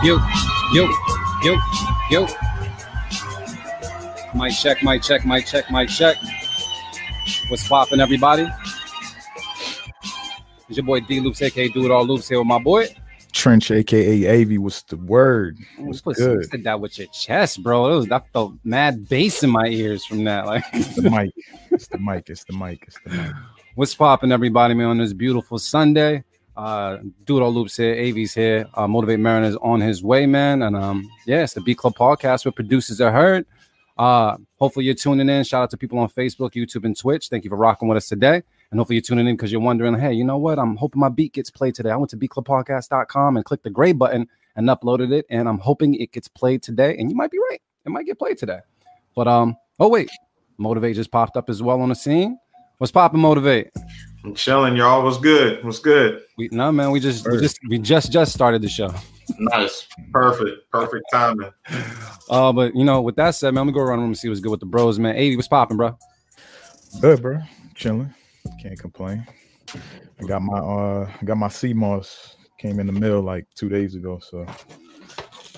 Yo, yo, yo, yo. Mic check, mic check, mic check, mic check. What's poppin', everybody? It's your boy D Loops, aka Do It All Loops, here with my boy Trench, aka AV. What's the word? What's good? Said that with your chest, bro. It was, I felt mad bass in my ears from that. Like it's the mic, it's the mic, it's the mic, it's the mic. What's poppin', everybody, man? On this beautiful Sunday. Uh, Do It All Loops here, AV's here. Uh, Motivate Mariners on his way, man. And um, yeah, the Beat Club podcast where producers are heard. Uh, hopefully you're tuning in. Shout out to people on Facebook, YouTube, and Twitch. Thank you for rocking with us today. And hopefully you're tuning in because you're wondering, hey, you know what? I'm hoping my beat gets played today. I went to beatclubpodcast.com and clicked the gray button and uploaded it. And I'm hoping it gets played today. And you might be right. It might get played today. But um, oh wait, Motivate just popped up as well on the scene. What's popping, Motivate? I'm chilling, y'all. What's good? What's good? We no man, we just we just we just just started the show. Nice, perfect, perfect timing. Uh, but you know, with that said, man, I'm gonna go around the room and see what's good with the bros, man. 80, what's popping, bro? Good, bro. Chilling. Can't complain. I got my uh got my sea moss came in the mail like two days ago. So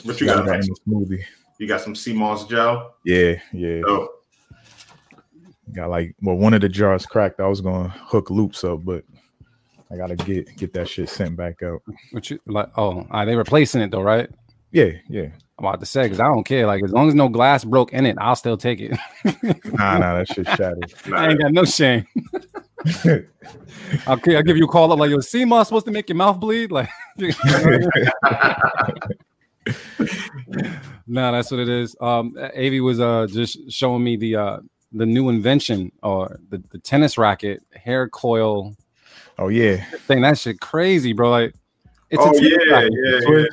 what you got, got in the smoothie? You got some sea moss gel? Yeah, yeah. Oh. Got like well, one of the jars cracked. I was gonna hook loops up, but I gotta get get that shit sent back out. What you like? Oh, are they replacing it though, right? Yeah, yeah. I'm about to say because I don't care. Like as long as no glass broke in it, I'll still take it. nah, nah, that shit shattered. I ain't got no shame. I'll, I'll give you a call up like, yo, sea moss supposed to make your mouth bleed? Like, nah, that's what it is. Um, Avi was uh just showing me the uh the new invention or the, the tennis racket hair coil. Oh yeah, thing that shit crazy, bro. Like, it's oh yeah, racket. yeah, yeah.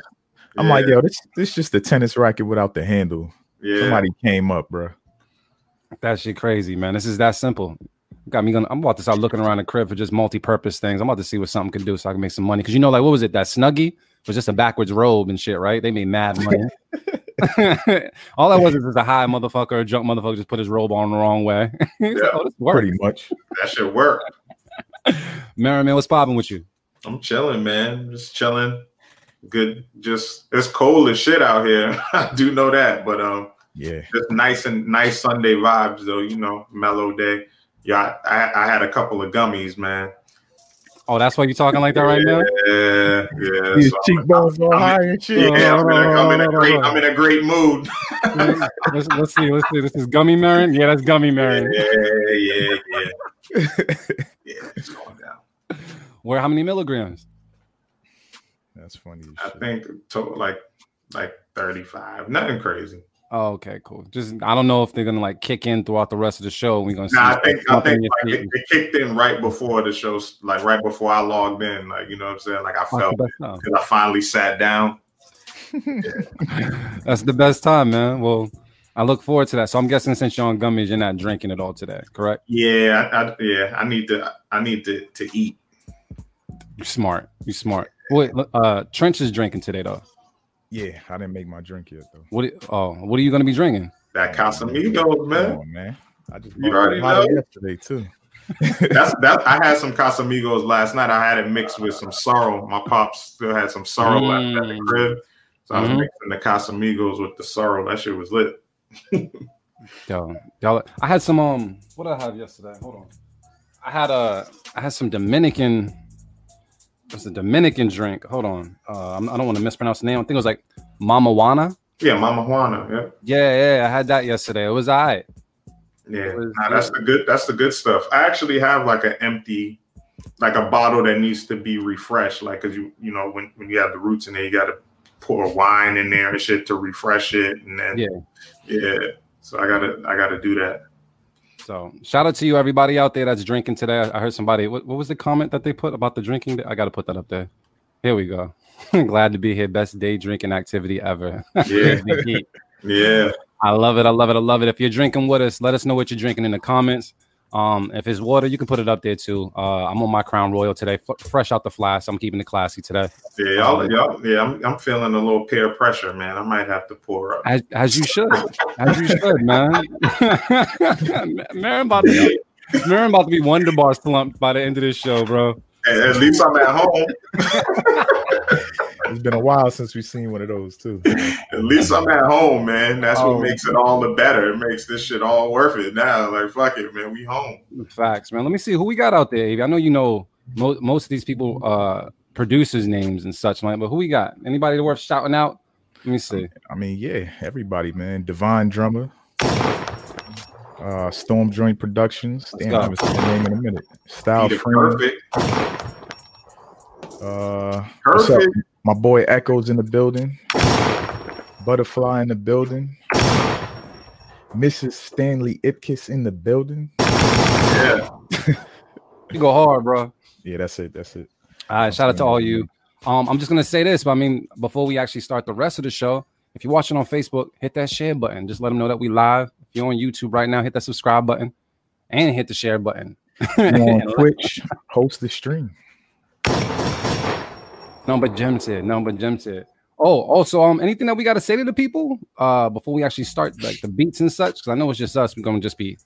I'm yeah. like, yo, this this just the tennis racket without the handle. Yeah, somebody came up, bro. That shit crazy, man. This is that simple. Got me gonna. I'm about to start looking around the crib for just multi-purpose things. I'm about to see what something can do so I can make some money. Cause you know, like, what was it? That Snuggie was just a backwards robe and shit, right? They made mad money. All that was is a high motherfucker, a drunk motherfucker just put his robe on the wrong way. yeah, oh, pretty much. That should work. Merriman, what's popping with you? I'm chilling, man. Just chilling. Good. Just it's cold as shit out here. I do know that, but um, yeah, just nice and nice Sunday vibes though. You know, mellow day. Yeah, I, I had a couple of gummies, man. Oh, that's why you're talking like that right now. Yeah, yeah. His so cheekbones go high and shit. Yeah, I'm in, a, I'm in a great, I'm in a great mood. let's, let's, see, let's see. This is gummy Marin. Yeah, that's gummy Marin. Yeah, yeah, yeah. yeah, it's going down. Where? How many milligrams? That's funny. I think to, like like 35. Nothing crazy. Oh, okay, cool. Just I don't know if they're gonna like kick in throughout the rest of the show. We're gonna see. Nah, I think I think like, it, it, kicked in right before the show, like right before I logged in. Like you know what I'm saying? Like I felt because I finally sat down. That's the best time, man. Well, I look forward to that. So I'm guessing since you're on gummies, you're not drinking it all today, correct? Yeah, I, I, yeah. I need to. I need to to eat. You're smart. You're smart. Wait, uh, Trench is drinking today though. Yeah, I didn't make my drink yet though. What? Oh, what are you going to be drinking? That Casamigos, man. On, man. I just you already know yesterday too. that's that. I had some Casamigos last night. I had it mixed with some sorrel. My pops still had some sorrel mm. left at the mm. crib, so I was mm-hmm. mixing the Casamigos with the sorrel. That shit was lit. yo, y'all, I had some um. What did I have yesterday? Hold on. I had a. I had some Dominican it's a Dominican drink. Hold on. Uh, I don't want to mispronounce the name. I think it was like Mama Juana. Yeah, Mama Juana. Yeah. Yeah, yeah. I had that yesterday. It was all right. Yeah, was, nah, that's the good. That's the good stuff. I actually have like an empty, like a bottle that needs to be refreshed. Like, cause you, you know, when when you have the roots in there, you got to pour wine in there and shit to refresh it, and then yeah, yeah. So I gotta, I gotta do that. So shout out to you, everybody out there that's drinking today. I heard somebody. What, what was the comment that they put about the drinking? I got to put that up there. Here we go. Glad to be here. Best day drinking activity ever. Yeah. yeah. I love it. I love it. I love it. If you're drinking with us, let us know what you're drinking in the comments. Um, if it's water, you can put it up there too. Uh, I'm on my Crown Royal today, f- fresh out the flask. I'm keeping it classy today. Yeah, y'all, y'all, yeah, I'm, I'm feeling a little peer pressure, man. I might have to pour up. As, as you should, as you should, man. Marin about to be, Marin about to be Wonder Bar slumped by the end of this show, bro. At least I'm at home. it's been a while since we've seen one of those too. At least I'm at home, man. That's oh. what makes it all the better. It makes this shit all worth it now. Like fuck it, man. We home. Facts, man. Let me see who we got out there. Avy. I know you know mo- most of these people, uh, producers' names and such like, but who we got? Anybody worth shouting out? Let me see. I mean, yeah, everybody, man. Divine Drummer, uh, Storm Joint Productions. Damn, I haven't seen the name in a minute. Style Frame. Perfect. Uh, perfect. My boy Echoes in the building. Butterfly in the building. Mrs. Stanley Ipkiss in the building. Yeah. you go hard, bro. Yeah, that's it. That's it. All right, shout out to all you. Um, I'm just gonna say this, but I mean, before we actually start the rest of the show, if you're watching on Facebook, hit that share button. Just let them know that we live. If you're on YouTube right now, hit that subscribe button and hit the share button. on Twitch, host the stream. But Jim said. No, but Jim said. Oh, also, um, anything that we got to say to the people uh before we actually start like the beats and such? Because I know it's just us. We're gonna just be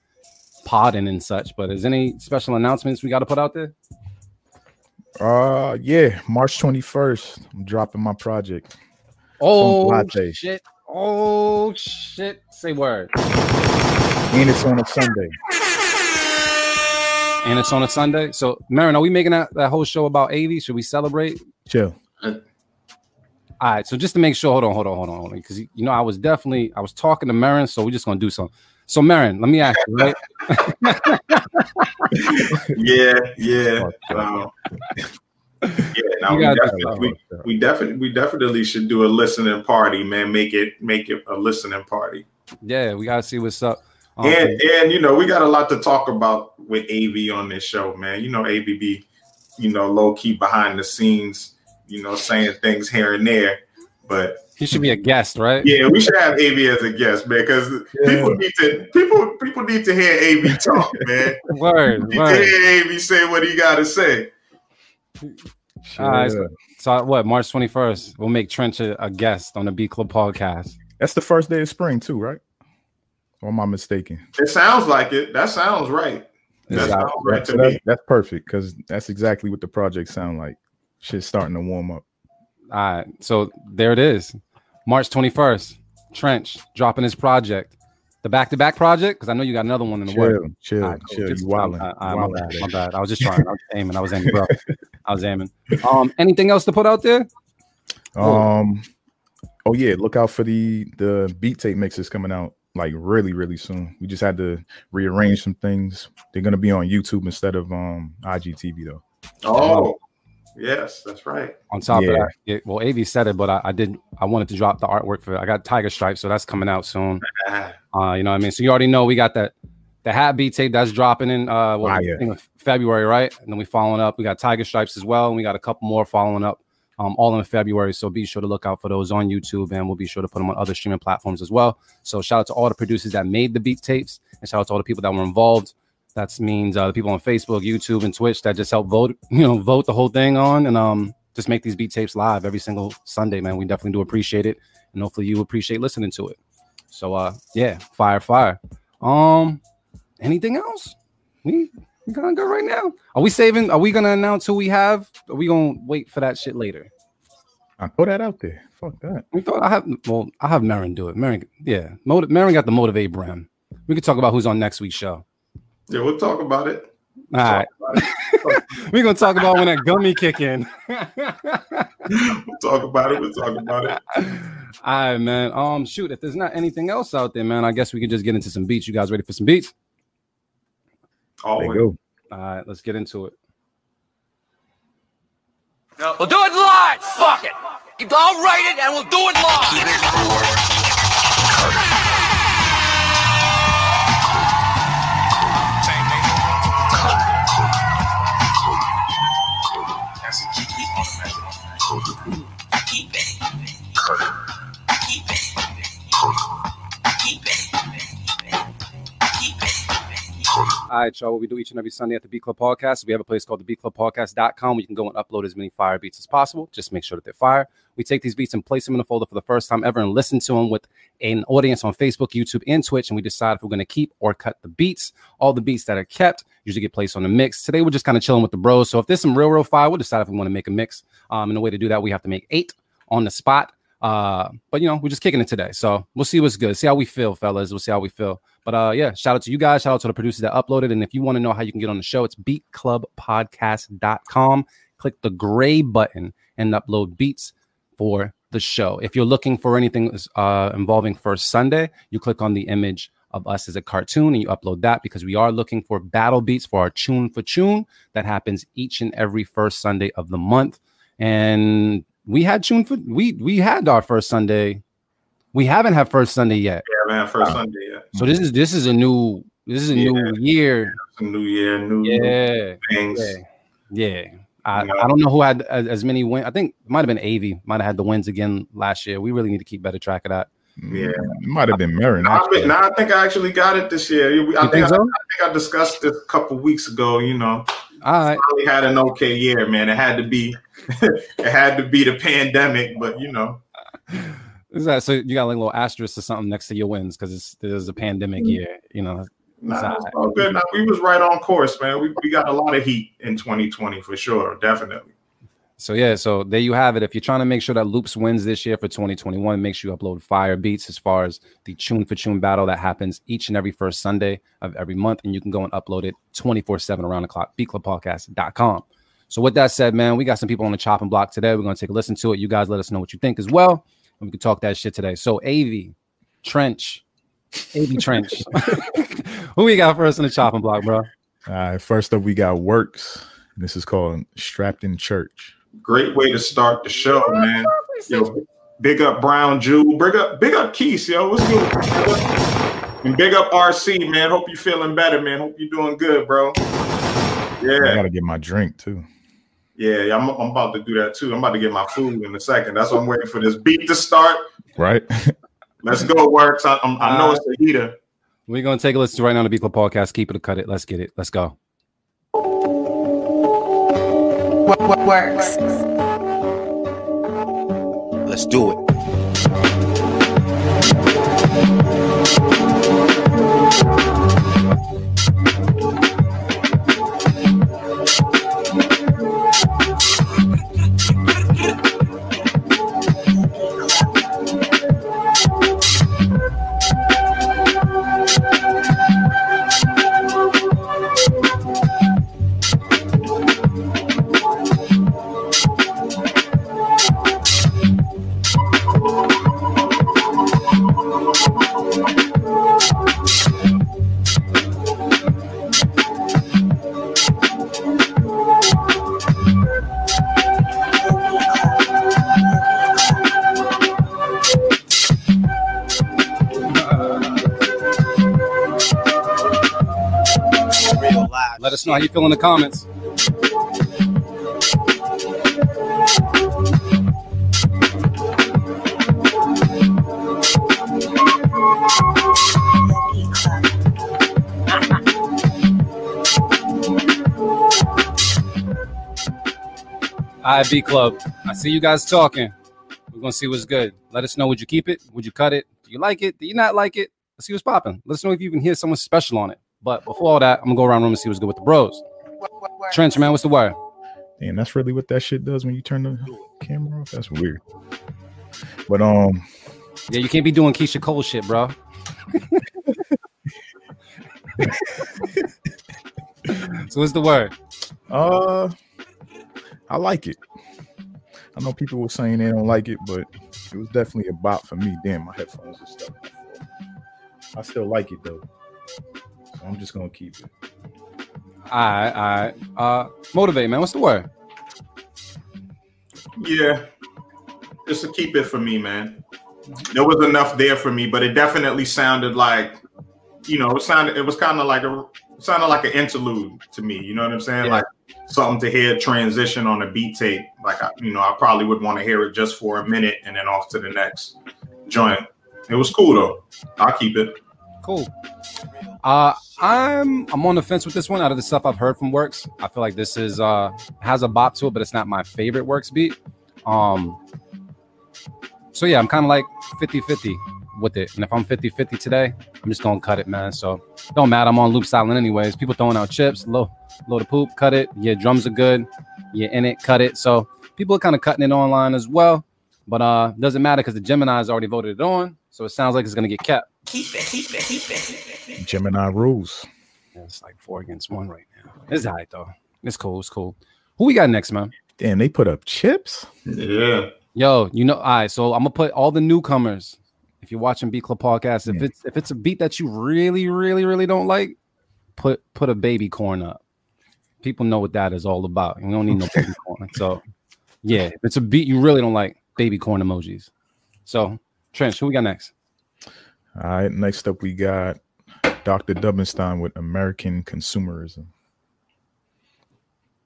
podding and such. But is any special announcements we got to put out there? Uh, yeah, March twenty first. I'm dropping my project. Oh shit! Oh shit! Say word. And it's on a Sunday. And it's on a Sunday. So, Marin, are we making that, that whole show about Avy? Should we celebrate? Chill. All right. So just to make sure, hold on, hold on, hold on, hold on. Because you know, I was definitely I was talking to Marin, so we're just gonna do something. So Marin, let me ask you, right? yeah, yeah. Um, yeah, now we definitely, we, we, definitely we definitely should do a listening party, man. Make it make it a listening party. Yeah, we gotta see what's up. Um, and and you know, we got a lot to talk about with AV on this show, man. You know, AVB you know, low key behind the scenes, you know, saying things here and there. But he should be a guest, right? Yeah, we should have Avy as a guest, man, because yeah. people need to people people need to hear Avy talk, man. word, need word. to hear Avy say what he got to say. All right, so, so, what? March twenty first, we'll make Trench a, a, guest on the B Club podcast. That's the first day of spring, too, right? Or am I mistaken? It sounds like it. That sounds right. That's, right so that's, that's perfect because that's exactly what the project sound like. Shit's starting to warm up. All right, so there it is, March twenty first. Trench dropping his project, the back to back project, because I know you got another one in the chill, work. Chill, right, cool. chill. Just, you wilding. Uh, uh, my, bad, my bad. I was just trying. I was aiming. I was aiming, bro. I was aiming. Um, anything else to put out there? Um, oh yeah, look out for the the beat tape mixes coming out like really really soon. We just had to rearrange some things. They're gonna be on YouTube instead of um IGTV though. Oh, yes, that's right. On top yeah. of that, it, well, Av said it, but I, I, did. I wanted to drop the artwork for. I got Tiger Stripe, so that's coming out soon. Uh, you know what I mean? So you already know we got that the hat beat tape that's dropping in uh well, February, right? And then we following up. We got Tiger Stripes as well, and we got a couple more following up um, all in February. So be sure to look out for those on YouTube, and we'll be sure to put them on other streaming platforms as well. So shout out to all the producers that made the beat tapes, and shout out to all the people that were involved. That means uh, the people on Facebook, YouTube, and Twitch that just help vote, you know, vote the whole thing on, and um, just make these beat tapes live every single Sunday, man. We definitely do appreciate it, and hopefully you appreciate listening to it. So uh, yeah, fire, fire. Um, anything else? We we gonna go right now. Are we saving? Are we gonna announce who we have? Are we gonna wait for that shit later? I throw that out there. Fuck that. We thought I have. Well, I have Marin do it. Marin, yeah. Motiv- Marin got the motivate brand. We could talk about who's on next week's show. Yeah, we'll talk about it. All right. We're gonna talk about when that gummy kick in. we'll talk about it. We'll talk about it. All right, man. Um, shoot. If there's not anything else out there, man, I guess we can just get into some beats. You guys ready for some beats? Always. Go. All right, let's get into it. No. We'll do it live. Fuck it. I'll write it and we'll do it live. Right, y'all. What we do each and every Sunday at the Beat Club Podcast. We have a place called the where you can go and upload as many fire beats as possible. Just make sure that they're fire. We take these beats and place them in a folder for the first time ever and listen to them with an audience on Facebook, YouTube, and Twitch. And we decide if we're going to keep or cut the beats. All the beats that are kept usually get placed on the mix. Today, we're just kind of chilling with the bros. So if there's some real, real fire, we'll decide if we want to make a mix. Um, and the way to do that, we have to make eight on the spot. Uh, but you know, we're just kicking it today. So we'll see what's good. See how we feel, fellas. We'll see how we feel. But uh yeah, shout out to you guys, shout out to the producers that uploaded. And if you want to know how you can get on the show, it's beatclubpodcast.com. Click the gray button and upload beats for the show. If you're looking for anything uh involving First Sunday, you click on the image of us as a cartoon and you upload that because we are looking for battle beats for our tune for tune that happens each and every first Sunday of the month. And we had tune for we we had our first Sunday. We haven't had first Sunday yet. Yeah, man, first Sunday yet. So this is this is a new this is a Yeah. new year. A new year, new Yeah, things. yeah, yeah. I, I don't know who had as, as many wins. I think it might have been Avi. Might have had the wins again last year. We really need to keep better track of that. Yeah. It might have been Marin. I, actually. think, I think I actually got it this year. I, You think, think so? I think I discussed this a couple weeks ago. You know, All right. probably had an okay year, man. It had to be, it had to be the pandemic, but you know, Is that so? You got like a little asterisk or something next to your wins because it's there's a pandemic mm. year. You know. nah, it's all good. Nah, we was right on course, man. We, we got a lot of heat in 2020 for sure, definitely. So yeah, so there you have it. If you're trying to make sure that Loops wins this year for 2021, make sure you upload fire beats as far as the tune for tune battle that happens each and every first Sunday of every month, and you can go and upload it 24/7 around the clock. beatclubpodcast.com. So with that said, man, we got some people on the chopping block today. We're gonna take a listen to it. You guys let us know what you think as well, and we can talk that shit today. So AV Trench, AV Trench, who we got first in the chopping block, bro? All right, first up, we got Works. This is called Strapped in Church. Great way to start the show, man. Yo, big up Brown Jewel. Big up, big up Keith, yo. What's good? And big up RC, man. Hope you feeling better, man. Hope you're doing good, bro. Yeah. I gotta get my drink too. yeah, yeah. I'm, I'm about to do that too. I'm about to get my food in a second. That's why I'm waiting for this beat to start. Right? Let's go, works. I, I'm, I know uh, it's a heater. We're gonna take a listen right now to Beat Club podcast. Keep it or cut it. Let's get it. Let's go. Works? Let's do it. Let us know how you feel in the comments. All right, B Club. I see you guys talking. We're gonna see what's good. Let us know. Would you keep it? Would you cut it? Do you like it? Do you not like it? Let's see what's popping. Let us know if you can hear someone special on it. But before all that, I'm gonna go around the room and see what's good with the bros. Trench, man, what's the word? And that's really what that shit does when you turn the camera off. That's weird. But um, Yeah, you can't be doing Keyshia Cole shit, bro. so what's the word? uh, I like it. I know people were saying they don't like it, but it was definitely a bop for me. Damn, my headphones are stuck. I still like it though, I'm just gonna keep it. All right, all right. Uh, motivate, man. What's the word? Yeah, just to keep it for me, man. There was enough there for me, but it definitely sounded like, you know, it sounded. It was kind of like a it sounded like an interlude to me. You know what I'm saying? Yeah. Like something to hear transition on a beat tape. Like I, you know, I probably would want to hear it just for a minute and then off to the next joint. It was cool though. I'll keep it. Cool. Uh, I'm I'm on the fence with this one. Out of the stuff I've heard from Works, I feel like this is uh has a bop to it, but it's not my favorite Works beat. Um, so yeah, I'm kind of like 50-50 with it. And if I'm 50-50 today, I'm just gonna cut it, man. So don't matter. I'm on loop silent anyways. People throwing out chips, low load of poop, cut it. Yeah, drums are good. Yeah, in it, cut it. So people are kind of cutting it online as well. But uh doesn't matter because the Gemini's already voted it on. So it sounds like it's gonna get kept. Gemini rules. Yeah, it's like four against one right now. It's all right though. It's cool. It's cool. Who we got next, man? Damn, they put up chips. Yeah. Yo, you know, all right. So I'm gonna put all the newcomers. If you're watching Beat Club podcast, if Yeah. it's if it's a beat that you really, really, really don't like, put put a baby corn up. People know what that is all about. You don't need no baby corn. So yeah, if it's a beat you really don't like, baby corn emojis. So Trench, who we got next? All right, next up we got Dr. Dubbenstein with American Consumerism.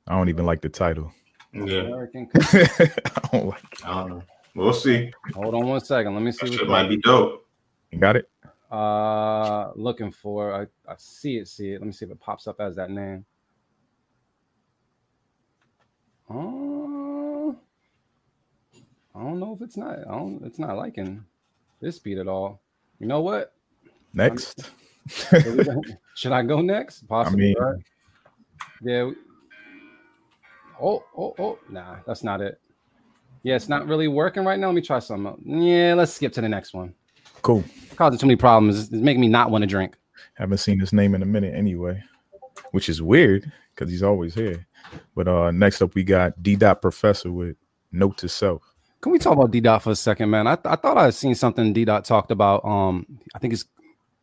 I don't even like the title. Yeah. American. I don't like it. I don't know. We'll see. Hold on one second. Let me see. That what shit might be dope. You got it? Uh, looking for. I, I see it. See it. Let me see if it pops up as that name. Oh, I don't know if it's not. I don't. It's not liking this beat at all. You know what? Next. Should I go next? Possibly. mean- right? Yeah. Oh, oh, oh. Nah, that's not it. Yeah, it's not really working right now. Let me try something else. Yeah, let's skip to the next one. Cool. Causing too many problems. It's it's making me not want to drink. Haven't seen his name in a minute anyway, which is weird because he's always here. But uh next up we got D Dot Professor with Note to Self. Can we talk about D Dot for a second, man? I, I thought I had seen something D Dot talked about. Um, I think he's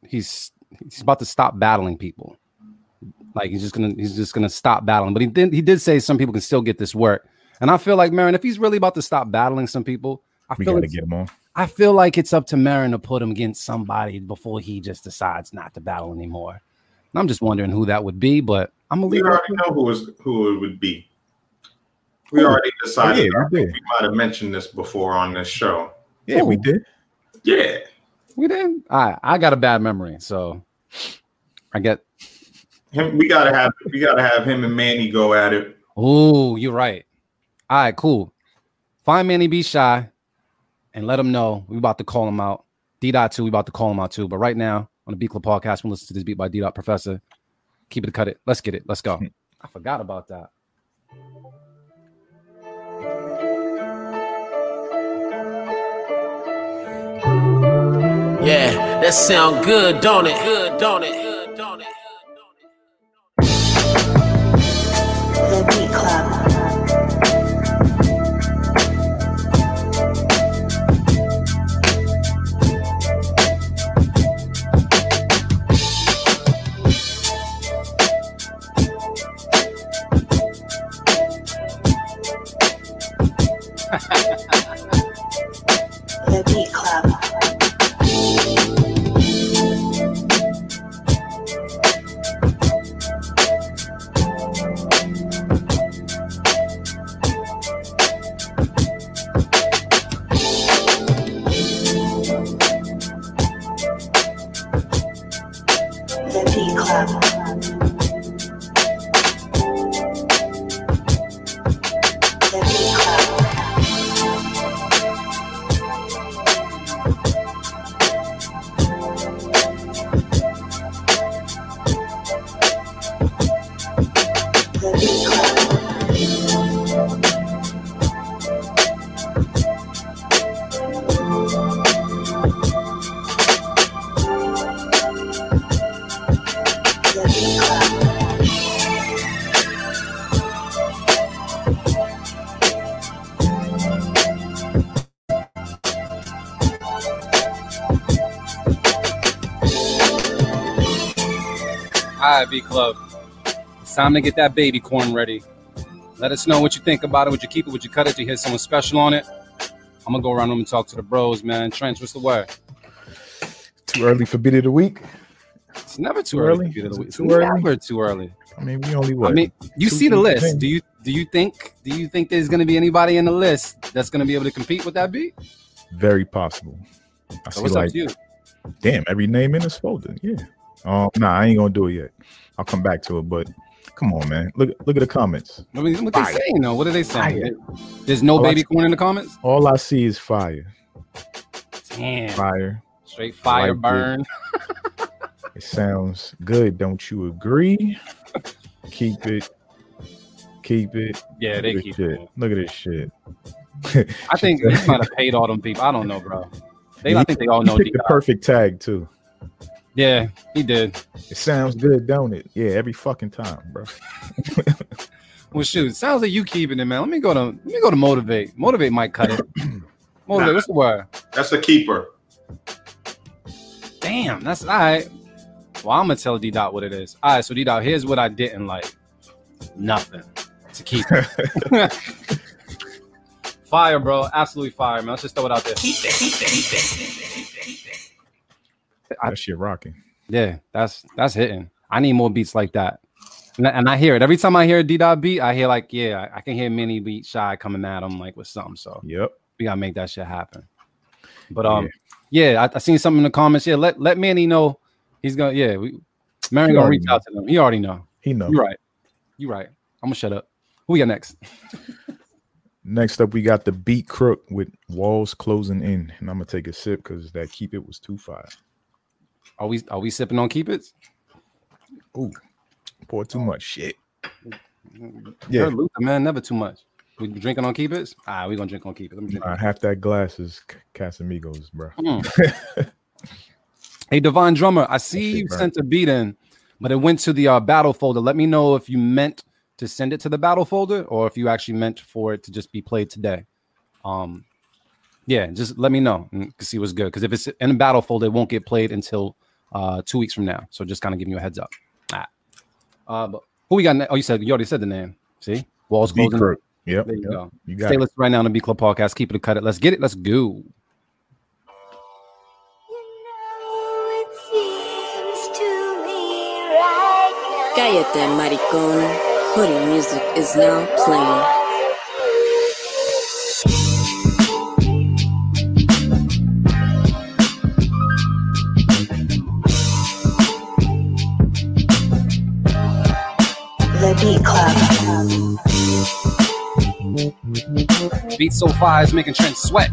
he's he's about to stop battling people. Like he's just gonna he's just gonna stop battling. But he did he did say some people can still get this work. And I feel like Marin, if he's really about to stop battling some people, I We feel gotta it's- get him on. I feel like it's up to Marin to put him against somebody before he just decides not to battle anymore. And I'm just wondering who that would be, but I'm gonna We leave it. up already know who is who it would be. We already decided. Yeah, we I think did. we might have mentioned this before on this show. Yeah, we did. Yeah. We did. I I got a bad memory, so I get. Him, we gotta have we gotta have him and Manny go at it. Oh, you're right. All right, cool. Find Manny Be Shy and let him know we about to call him out. D dot two, we about to call him out too. But right now on the Beat Club podcast, we'll listen to this beat by D dot Professor. Keep it, cut it. Let's get it. Let's go. I forgot about that. Yeah, that sound good, don't it? Good, don't it? Good, don't it? The Beat Club. The Beat Club. B Club. It's time to get that baby corn ready. Let us know what you think about it. Would you keep it? Would you cut it? Do you hear someone special on it? I'm gonna go around the room and talk to the bros, man. Trench, what's the word? Too early for beat of the week. It's never too Too early. early? to get it Is it away. It's too early? never too early. I mean, we only what? I mean, you two see the list. in. Do you do you think do you think there's gonna be anybody in the list that's gonna be able to compete with that beat? very possible. I So see what's like up to you? Damn, every name in this folder. Yeah. Um, nah, I ain't gonna do it yet. I'll come back to it, but come on, man. Look look at the comments. I mean, what they saying though? What are they saying? Fire. There's no All baby see- corn in the comments. All I see is fire. Damn, Fire. straight fire Like burn. It sounds good, don't you agree? Keep it. Keep it. Yeah, they Look at keep. this it. Look at this shit. I think he might have paid all them people. I don't know, bro. They, I think they all know. Picked the perfect tag too. Yeah, he did. It sounds good, don't it? Yeah, every fucking time, bro. Well, shoot, sounds like you keeping it, man. Let me go to let me go to motivate. Motivate might cut it. Motivate. What's the word? That's a keeper. Damn, that's all right. Well, I'm gonna tell D Dot what it is. All right, so D Dot, here's what I didn't like. Nothing to keep. it. fire, bro. Absolutely fire, man. Let's just throw it out there. I- That shit rocking. Yeah, that's that's hitting. I need more beats like that. And, I- and I hear it every time I hear a D Dot beat. I hear like, yeah, I, can hear Manny Be Shy coming at him like with something. So Yep. we gotta make that shit happen. But um, yeah, I, I seen something in the comments. Yeah, let let Manny know he's gonna. Yeah, we Marion He gonna reach out to them. He already know. He know. You right. You right. I'm gonna shut up. Who we got next? Next up, we got the beat crook with walls closing in, and I'm gonna take a sip because that keep it was too fire. Are we are we sipping on keep it? Ooh, pour too much shit. Yeah, Luther, man, never too much. We drinking on keep it? Ah, we gonna drink on keep it. Let me drink. uh, half that glass is Casamigos, bro. Mm. Hey, Divine Drummer, I see you sent a beat in, but it went to the uh, battle folder. Let me know if you meant to send it to the battle folder or if you actually meant for it to just be played today. Um, yeah, just let me know and see what's good. Because if it's in a battle folder, it won't get played until uh, two weeks from now. So just kind of giving you a heads up. Ah. Uh, but who we got? Ne- oh, you said you already said the name. See, walls Beat closing. crook. Yep. There you yep. go. You got Stay it. listening right now on the B Club podcast. Keep it, cut it. Let's get it. Let's go. Cállate, maricón. Hoodie music is now playing. Beat so fire is making Trent sweat.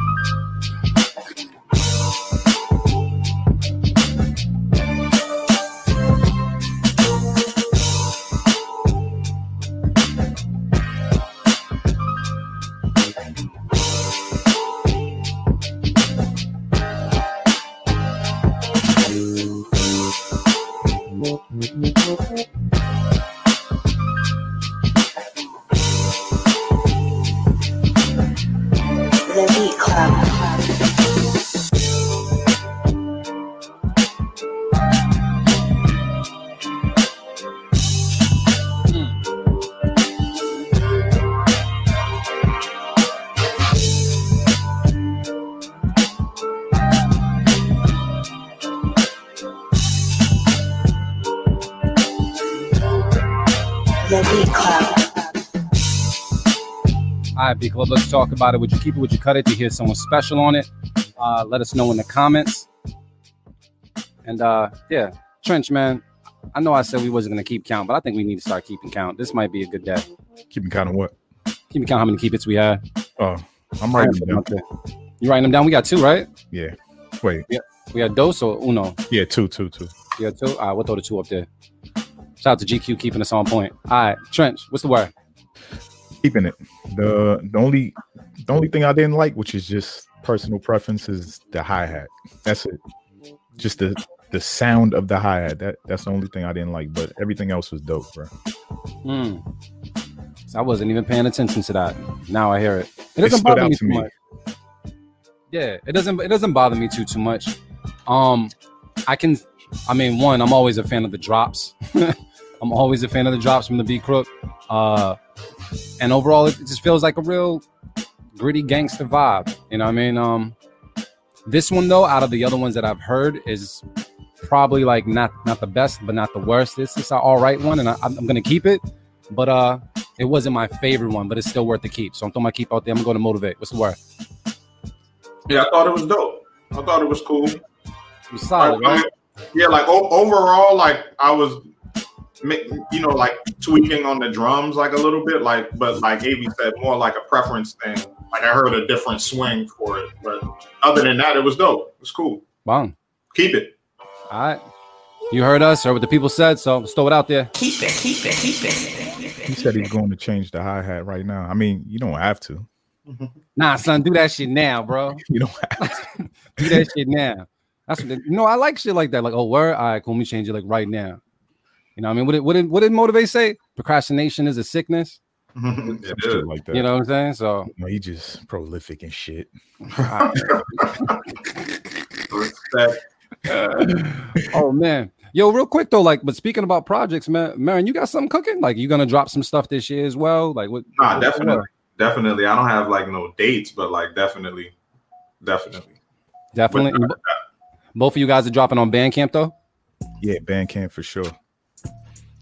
Club, let's talk about it. Would you keep it? Would you cut it? To hear someone special on it? Uh, let us know in the comments. And uh, yeah, Trench, man, I know I said we wasn't gonna keep count, but I think we need to start keeping count. This might be a good day. Keeping count of what? Keeping count how many keep its we had. Oh, I'm writing it down. You writing them down? We got two, right? Yeah. Wait. Yeah. We had dos or uno. Yeah, two, two, two. Yeah, two. All right, we'll throw the two up there. Shout out to GQ keeping us on point. All right, Trench, what's the word? Keeping it. The the only the only thing I didn't like, which is just personal preference, is the hi hat. That's it. Just the the sound of the hi hat. That that's the only thing I didn't like. But everything else was dope, bro. Hmm. I wasn't even paying attention to that. Now I hear it. It It doesn't stood bother out me to too me. much. Yeah, it doesn't. It doesn't bother me too too much. Um, I can. I mean, one, I'm always a fan of the drops. I'm always a fan of the drops from the B Crook. Uh, and overall, it just feels like a real gritty gangster vibe. You know what I mean? Um, this one though, out of the other ones that I've heard, is probably like not not the best, but not the worst. This is an all right one, and I, I'm, I'm gonna keep it. But uh, it wasn't my favorite one, but it's still worth the keep. So I'm throwing my keep out there. I'm gonna go to motivate. What's the word? Yeah, I thought it was dope. I thought it was cool. It was solid, right? Yeah, like o- overall, like I was, you know, like tweaking on the drums like a little bit, like but like Av said, more like a preference thing. Like I heard a different swing for it, but other than that, it was dope. It was cool. Wow. Keep it. All right. You heard us, or what the people said, so let's throw it out there. Keep it, keep it, keep it. He said he's going to change the hi hat right now. I mean, you don't have to. Nah, son, do that shit now, bro. You don't have to. Do that shit now. That's what they, you know. I like shit like that. Like, oh, word. All right, cool. Let me change it like right now. You know, what I mean, what did what did what did motivate say? Procrastination is a sickness. Mm-hmm. Some like that. You know what I'm saying? So No, he just prolific and shit. Oh man. Yo, real quick though, like, but speaking about projects, man, Marin, you got something cooking? Like, you gonna drop some stuff this year as well? Like, what? Nah, what- definitely, definitely. I don't have like no dates, but like definitely, definitely. definitely. Uh, Both of you guys are dropping on Bandcamp though. Yeah, Bandcamp for sure.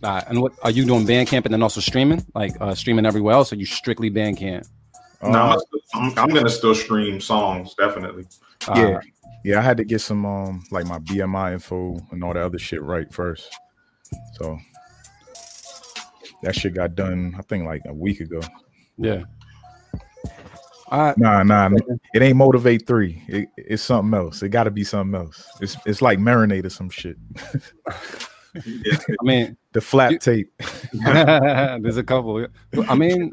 All right, and what are you doing? Bandcamp and then also streaming, like uh streaming everywhere else, or you strictly Bandcamp? no, I'm, I'm, I'm gonna still stream songs, definitely. Yeah. Yeah, I had to get some um like my BMI info and all the other shit right first. So that shit got done, I think like a week ago. Yeah. All right. Nah, nah, it ain't motivate three. It, it's something else. It got to be something else. It's it's like marinate or some shit. I mean, the flat tape. there's a couple. I mean,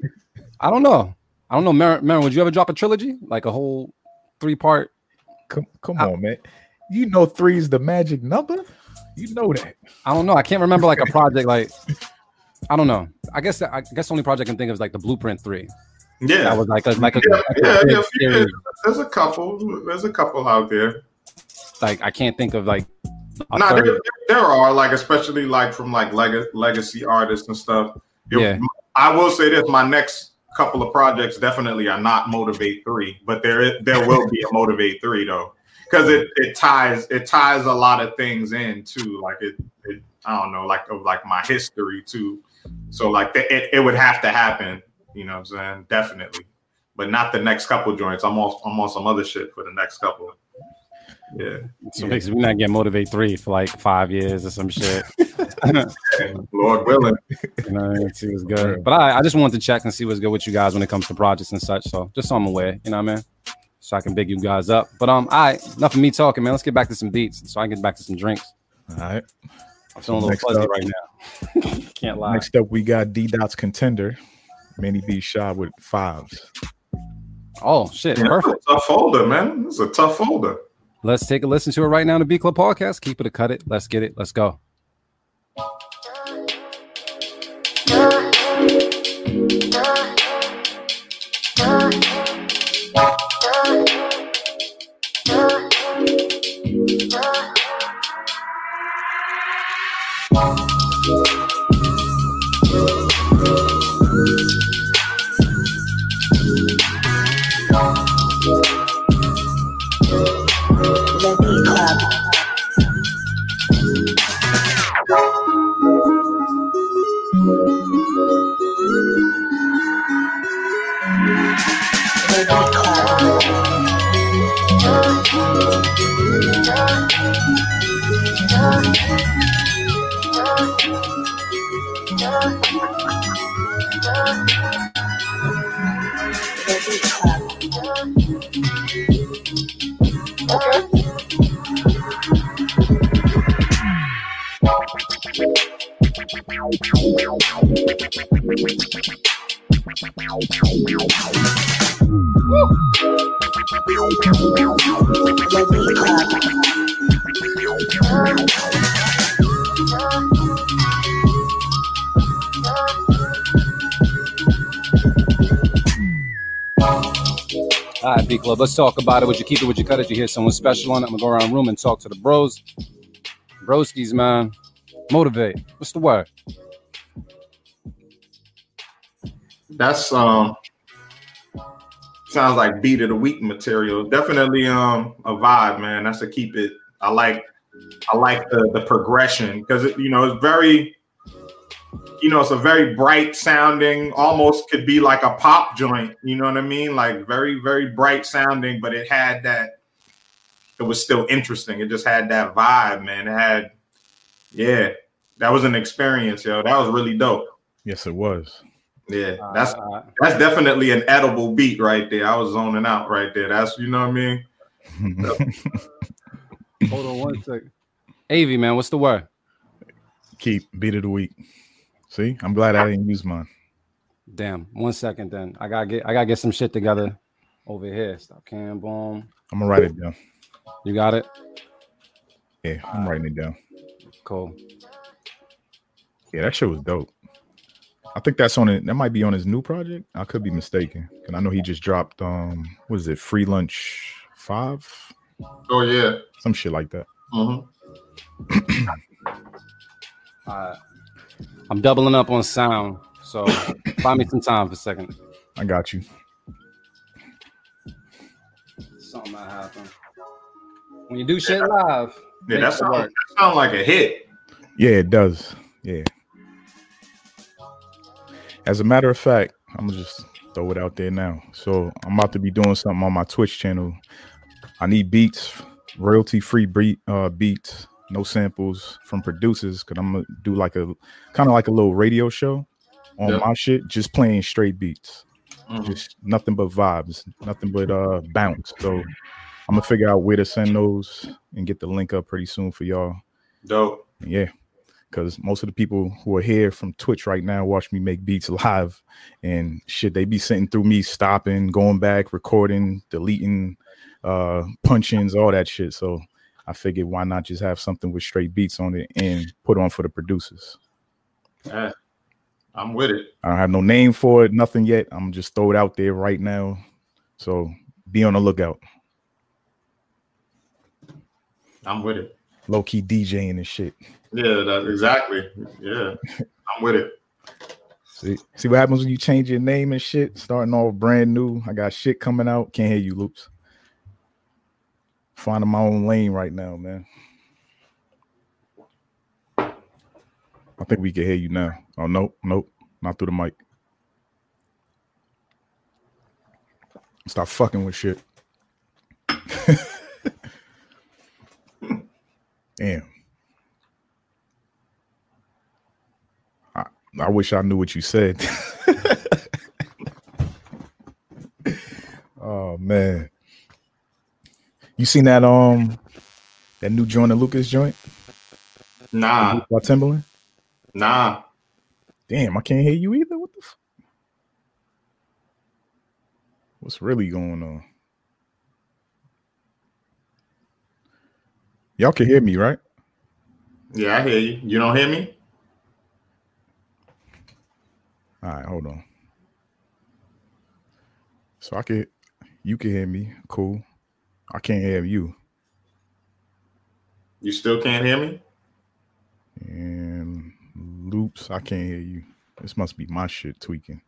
I don't know. I don't know, Marin. Marin, would you ever drop a trilogy, like a whole three part? Come, come on, man. You know three is the magic number. You know that. I don't know. I can't remember like a project like. I don't know. I guess I guess the only project I can think of is like the Blueprint Three. Yeah, that was like a, like a, yeah, like a yeah, yeah. There's a couple. There's a couple out there. Like I can't think of like. A Nah, there, there are like, especially like from like leg- legacy artists and stuff. It- Yeah. I will say this: my next couple of projects definitely are not Motivate Three, but there is, there will be a Motivate Three though, because it, it ties it ties a lot of things in too. Like it, it I don't know, like of like my history too. So like the, it, it would have to happen. You know what I'm saying? Definitely, but not the next couple joints. I'm off. I'm on some other shit for the next couple. Yeah. So basically, we're not getting motivate three for like five years or some shit. Lord willing. You know, let's see what's good. But I, I just wanted to check and see what's good with you guys when it comes to projects and such. So just so I'm aware, you know what I mean? So I can big you guys up. But um, all right, enough of me talking, man. Let's get back to some beats so I can get back to some drinks. All right. I'm feeling a little Next fuzzy up- right now. Can't lie. Next up, we got D Dot's contender, Manny B. Shaw with fives. Oh shit, Yeah, perfect. It's a tough folder, man. It's a tough folder. Let's take a listen to it right now. On the B Club Podcast. Keep it or cut it. Let's get it. Let's go. All right, B Club. Let's talk about it. Would you keep it? Would you cut it? You hear someone special on it? I'm gonna go around the room and talk to the bros. Broskies, man. Motivate. What's the word? That's um sounds like beat of the week material. Definitely um a vibe, man. That's to keep it. I like I like the the progression because you know it's very you know it's a very bright sounding, almost could be like a pop joint. You know what I mean? Like very very bright sounding, but it had that it was still interesting. It just had that vibe, man. It had, yeah, that was an experience, yo. That was really dope. Yes, it was. Yeah, uh, that's that's definitely an edible beat right there. I was zoning out right there. That's you know what I mean. Hold on one second. Avi, man, what's the word? Keep beat of the week. See, I'm glad I didn't use mine. Damn. One second, then I gotta get I gotta get some shit together over here. Stop can boom. I'm gonna write it down. You got it. Yeah, I'm writing it down. Cool. Yeah, that shit was dope. I think that's on it. That might be on his new project. I could be mistaken. And I know he just dropped um what is it, free lunch five? Oh yeah. Some shit like that. Mm-hmm. Uh, I'm doubling up on sound, so buy me some time for a second. I got you. Something might happen. When you do shit live, Yeah, make that it sound, that sound like a hit. Yeah, it does. Yeah. As a matter of fact, I'm gonna just throw it out there now. So I'm about to be doing something on my Twitch channel. I need beats, royalty free beat, uh, beats, no samples from producers. Cause I'm gonna do like a kind of like a little radio show on Yeah. my shit, just playing straight beats, Mhm. just nothing but vibes, nothing but uh bounce. So I'm gonna figure out where to send those and get the link up pretty soon for y'all. Dope. Yeah, because most of the people who are here from Twitch right now watch me make beats live, and shit, they be sitting through me stopping, going back, recording, deleting, uh, punch-ins, all that shit. So I figured, why not just have something with straight beats on it and put on for the producers? Yeah. I'm with it. I don't have no name for it, nothing yet. I'm just throw it out there right now. So be on the lookout. I'm with it. Low key DJing and shit. Yeah, that exactly. Yeah. I'm with it. See, see what happens when you change your name and shit. Starting off brand new. I got shit coming out. Can't hear you, loops. Finding my own lane right now, man. I think we can hear you now. Oh nope, nope, not through the mic. Stop fucking with shit. Damn. I, wish I knew what you said. oh man. You seen that um that new joint of Lucas joint? Nah, By Timberland? nah. Damn, I can't hear you either. What the f- What's really going on? Y'all can hear me, right? Yeah, I hear you. You don't hear me? All right, hold on. So I can you can hear me. Cool. I can't hear you. You still can't hear me? And loops, I can't hear you. This must be my shit tweaking.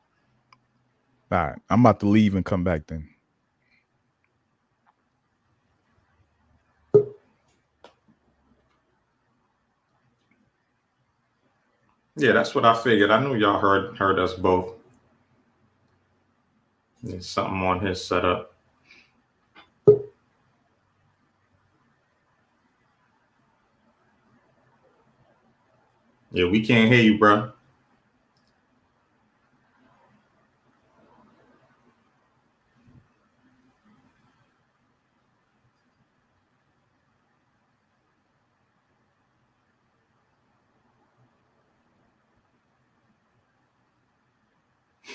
All right, I'm about to leave and come back then. Yeah, that's what I figured. I knew y'all heard heard us both. There's something on his setup. Yeah, we can't hear you, bro.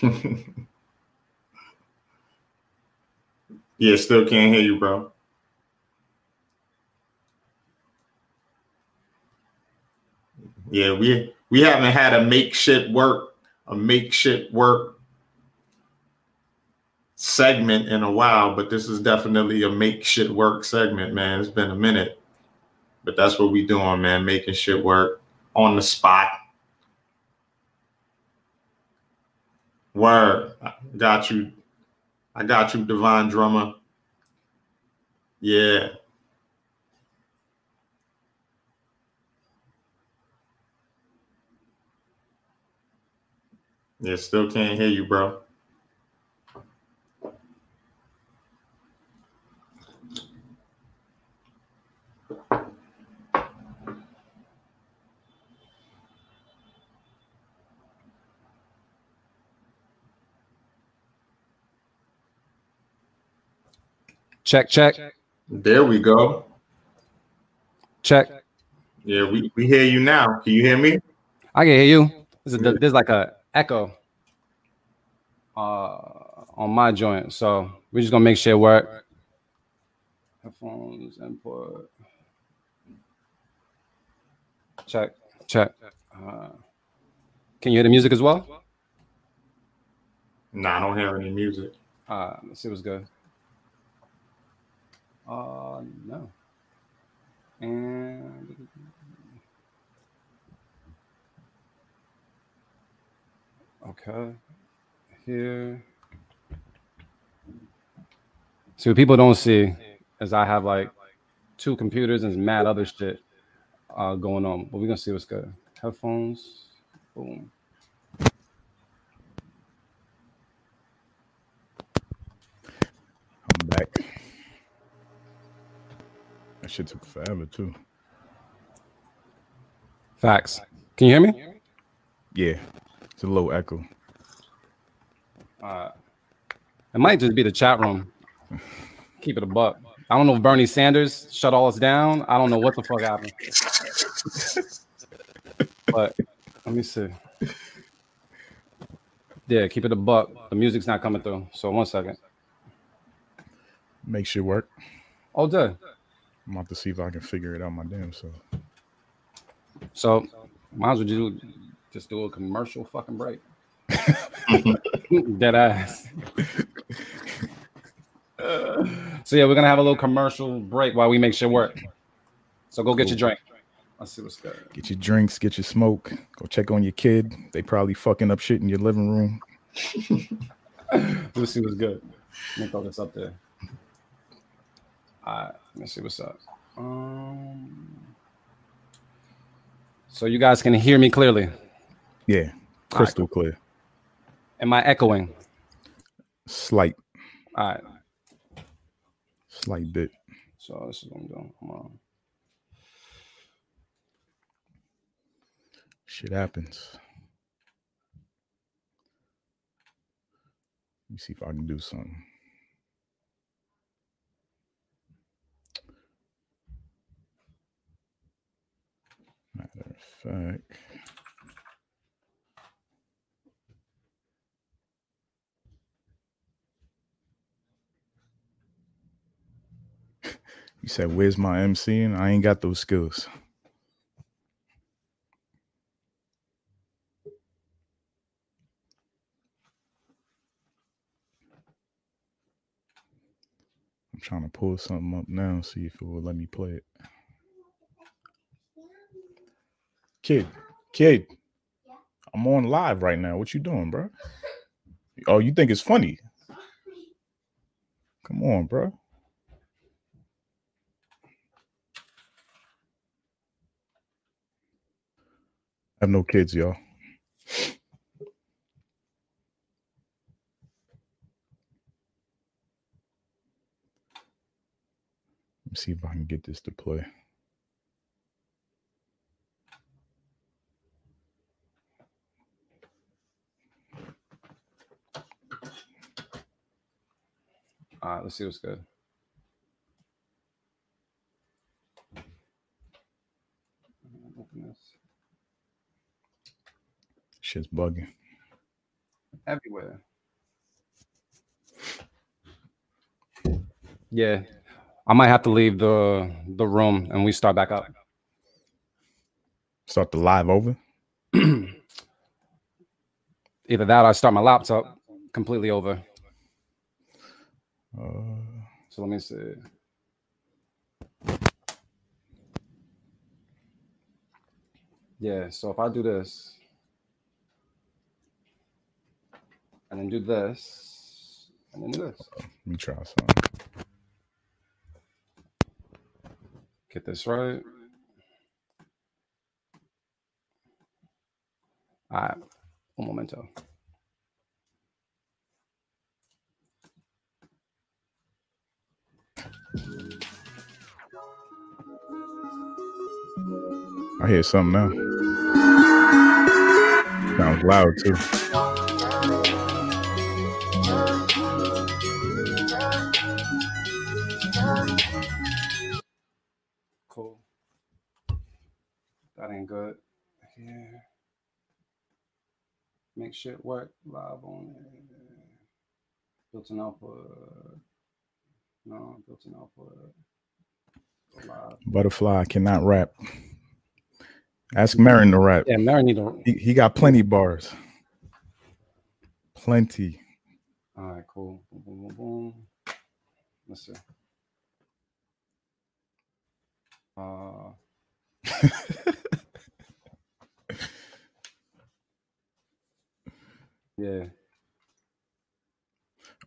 yeah, still can't hear you, bro. Yeah, we we haven't had a make shit work, a make shit work segment in a while, but this is definitely a make shit work segment, man. It's been a minute. But that's what we doing, man, making shit work on the spot. Word. I got you. I got you, Divine Drummer. Yeah. Yeah, still can't hear you, bro. Check, check, There we go. check. Yeah, we, we hear you now. Can you hear me? I can hear you. There's, a, there's like a echo uh, on my joint, so we're just gonna make sure it work. Headphones input. Check, check. Uh, can you hear the music as well? Nah, I don't hear any music. Uh, let's see what's good. Uh, no. And okay, here. What people don't see is I have like two computers and mad other shit uh, going on, but we're gonna see what's good. Headphones, boom. I'm back. That shit took forever too. Facts. Can you hear me? Yeah, it's a low echo. Uh, it might just be the chat room. Keep it a buck. I don't know if Bernie Sanders shut all us down. I don't know what the fuck happened. but let me see. Yeah, keep it a buck. The music's not coming through. So one second. Make shit work. Oh, good. I'm about to see if I can figure it out my damn self. So might as well do, just do a commercial fucking break. Dead ass. so yeah, we're gonna have a little commercial break while we make shit work. So go get your drink. Let's see what's good. Get your drinks, get your smoke. Go check on your kid. They probably fucking up shit in your living room. Let's see what's good. Let me throw this up there. All right, let me see what's up. Um, so you guys can hear me clearly. Yeah, crystal clear. Am I echoing? Slight, All right. slight bit. So this is what I'm doing. Come on. Shit happens. Let me see if I can do something. Matter of fact. You said, Where's my MC? And I ain't got those skills. I'm trying to pull something up now, see if it will let me play it. Kid, kid, I'm on live right now. What you doing, bro? Oh, you think it's funny? Come on, bro. I have no kids, y'all. Let me see if I can get this to play. All right, let's see what's good. Open this. Shit's bugging. Everywhere. Yeah, I might have to leave the the room and we start back up. Start the live over. Either that or I start my laptop completely over. Uh, So let me see. Yeah, so if I do this and then do this and then do this, let me try something. get this right. All right, un momento. I hear something now. Sounds loud too. Cool. That ain't good. Yeah. Make shit work live on it. Built an. No, built-in output. Go. Butterfly cannot rap. Ask Marin to rap. Yeah, Mary need to. He, he got plenty bars. Plenty. All right, cool. Boom, boom, boom, boom. Let's see. Uh, yeah,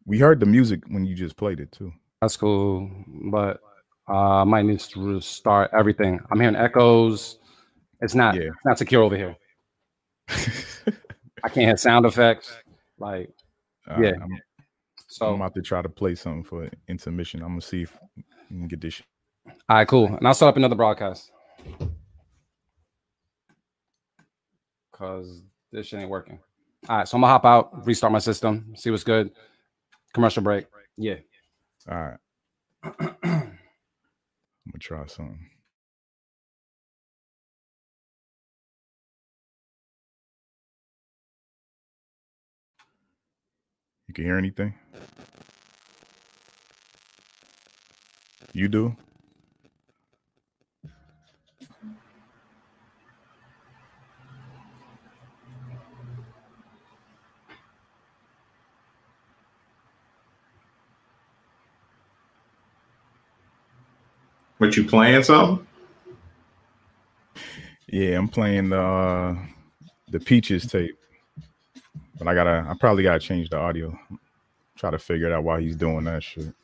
We heard the music when you just played it too. That's cool. But uh, I might need to restart everything. I'm hearing echoes. It's not. Yeah. It's not secure over here. I can't hear sound effects. Like, Uh, Yeah. I'm, so I'm about to try to play something for intermission. I'm gonna see if we can get this. All right, cool. And I'll set up another broadcast. Cause this shit ain't working. All right, so I'm gonna hop out, restart my system, see what's good. Commercial break. Yeah. All right. I'm gonna try something. You can hear anything? You do? But you playing something? Yeah, I'm playing the uh, the Peaches tape, but I gotta. I probably gotta change the audio. Try to figure it out why he's doing that shit.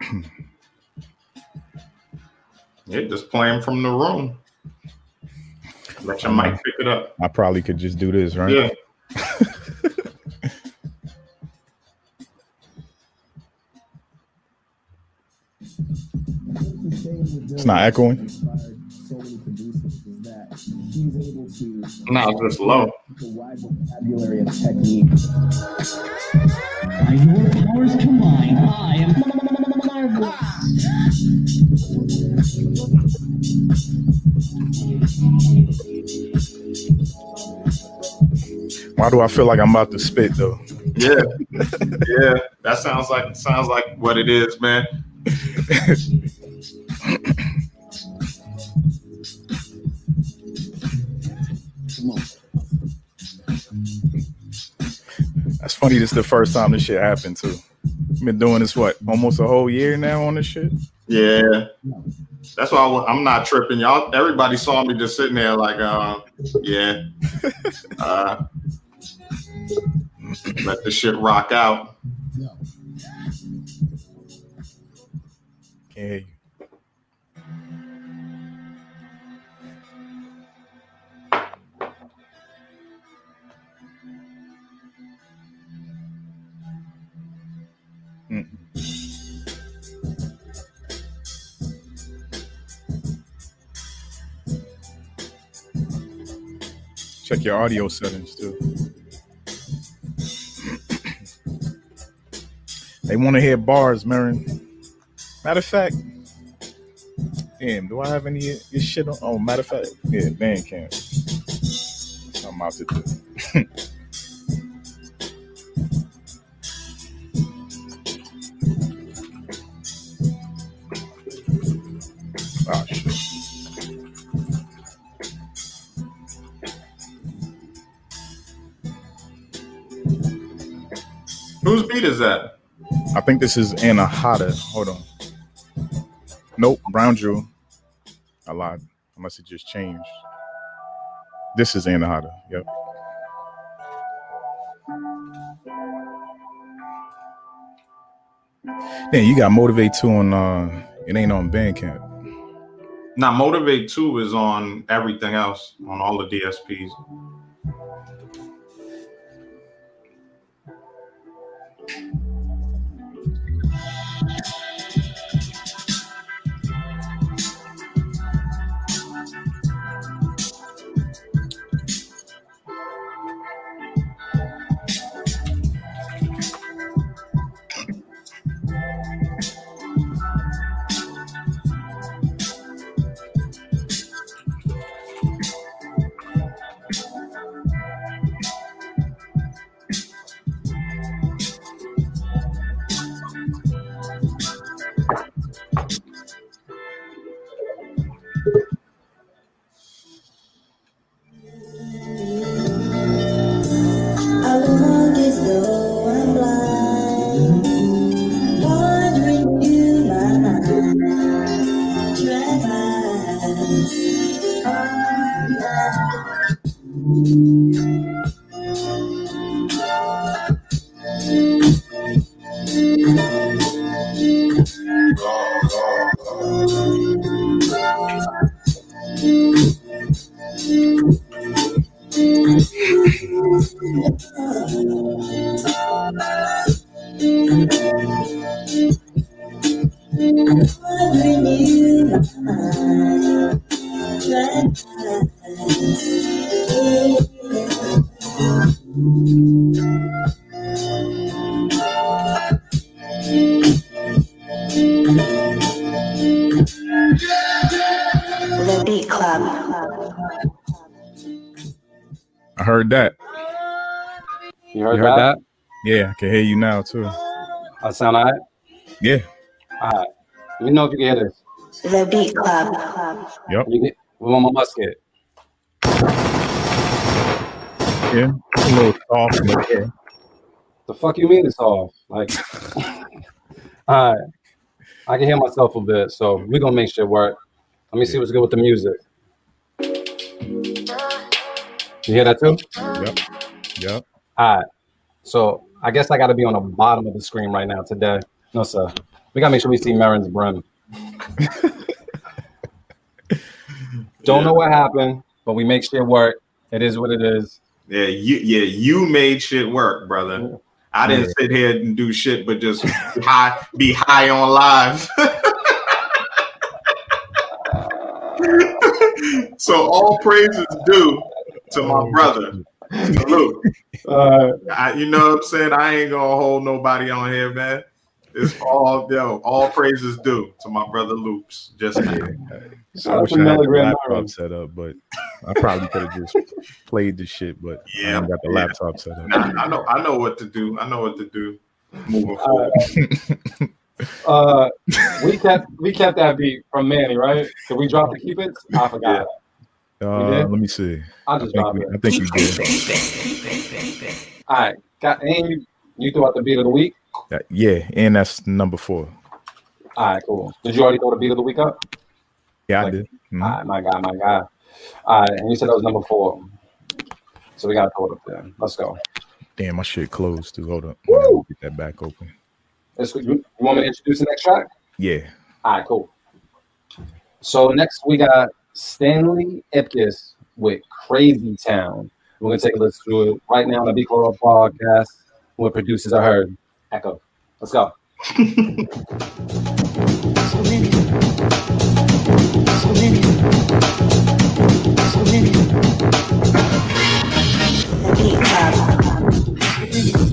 Yeah, just playing from the room. Let your mic uh-huh. pick it up. I probably could just do this, right? Yeah. It's not echoing. No, it's just low. vocabulary of techniques. By your powers combined, Why do I feel like I'm about to spit though? Yeah, yeah. That sounds like sounds like what it is, man. That's funny. This is the first time this shit happened too. Been doing this what almost a whole year now on this shit. Yeah, that's why I, am not tripping, y'all. Everybody saw me just sitting there, like, uh, yeah. Uh, let the shit rock out. Hear you. Check your audio settings too. they want to hear bars, Marin. Matter of fact, damn, do I have any shit on? Oh, matter of fact, yeah, Bandcamp. I'm out to do. Whose beat is that? I think this is Anahata. Hold on. Nope, Brown Jewel. I lied. Unless it just changed. This is Anahata. Yep. Then you got Motivate 2 on uh it ain't on Bandcamp. Now, Motivate 2 is on everything else, on all the DSPs. thank you can hear you now too. I sound all right? Yeah. All right. Let me know if you can hear this. The Beat Club. Yep. You get, we want my musket. Yeah. It's a little soft, but yeah. The fuck you mean it's off? Like, all right. I can hear myself a bit, so we're gonna make shit work. Let me see what's good with the music. You hear that too? Yep. Yep. All right. So I guess I got to be on the bottom of the screen right now today. No, sir. We got to make sure we see Marin's brim. Don't know what happened, but we make shit work. It is what it is. Yeah, you yeah, you made shit work, brother. I didn't sit here and do shit, but just high, be high on live. so all praises due to my oh, brother, Luke. Uh, I, you know what I'm saying? I ain't gonna hold nobody on here, man. It's all yo, all praises due to my brother Loops. Just kidding. So I wish I had the laptop set up, but I probably could have just played the shit, but Yeah, I got the yeah. laptop set up. Nah, I know I know what to do. I know what to do moving forward. uh, we kept we kept that beat from Manny, right? Did we drop the keep it? I forgot. Uh, let me see. I'll I just think, drop we, it. I think you did. All right, got and you you threw out the beat of the week. Uh, yeah, and that's number four. All right, cool. Did you already throw the beat of the week up? Yeah, I Like- did. Mhm. All right, my guy, my guy. All right, and you said that was number four. So we got to throw it up there. Let's go. Damn, my shit closed too. Hold up. I gotta Get that back open. Let's, you you want me to introduce the next track? Yeah. All right, cool. So next we got Stanley Ipkiss with Crazy Town. We're gonna take a listen to it right now on the Beat Club podcast. What producers I heard. Echo. Let's go.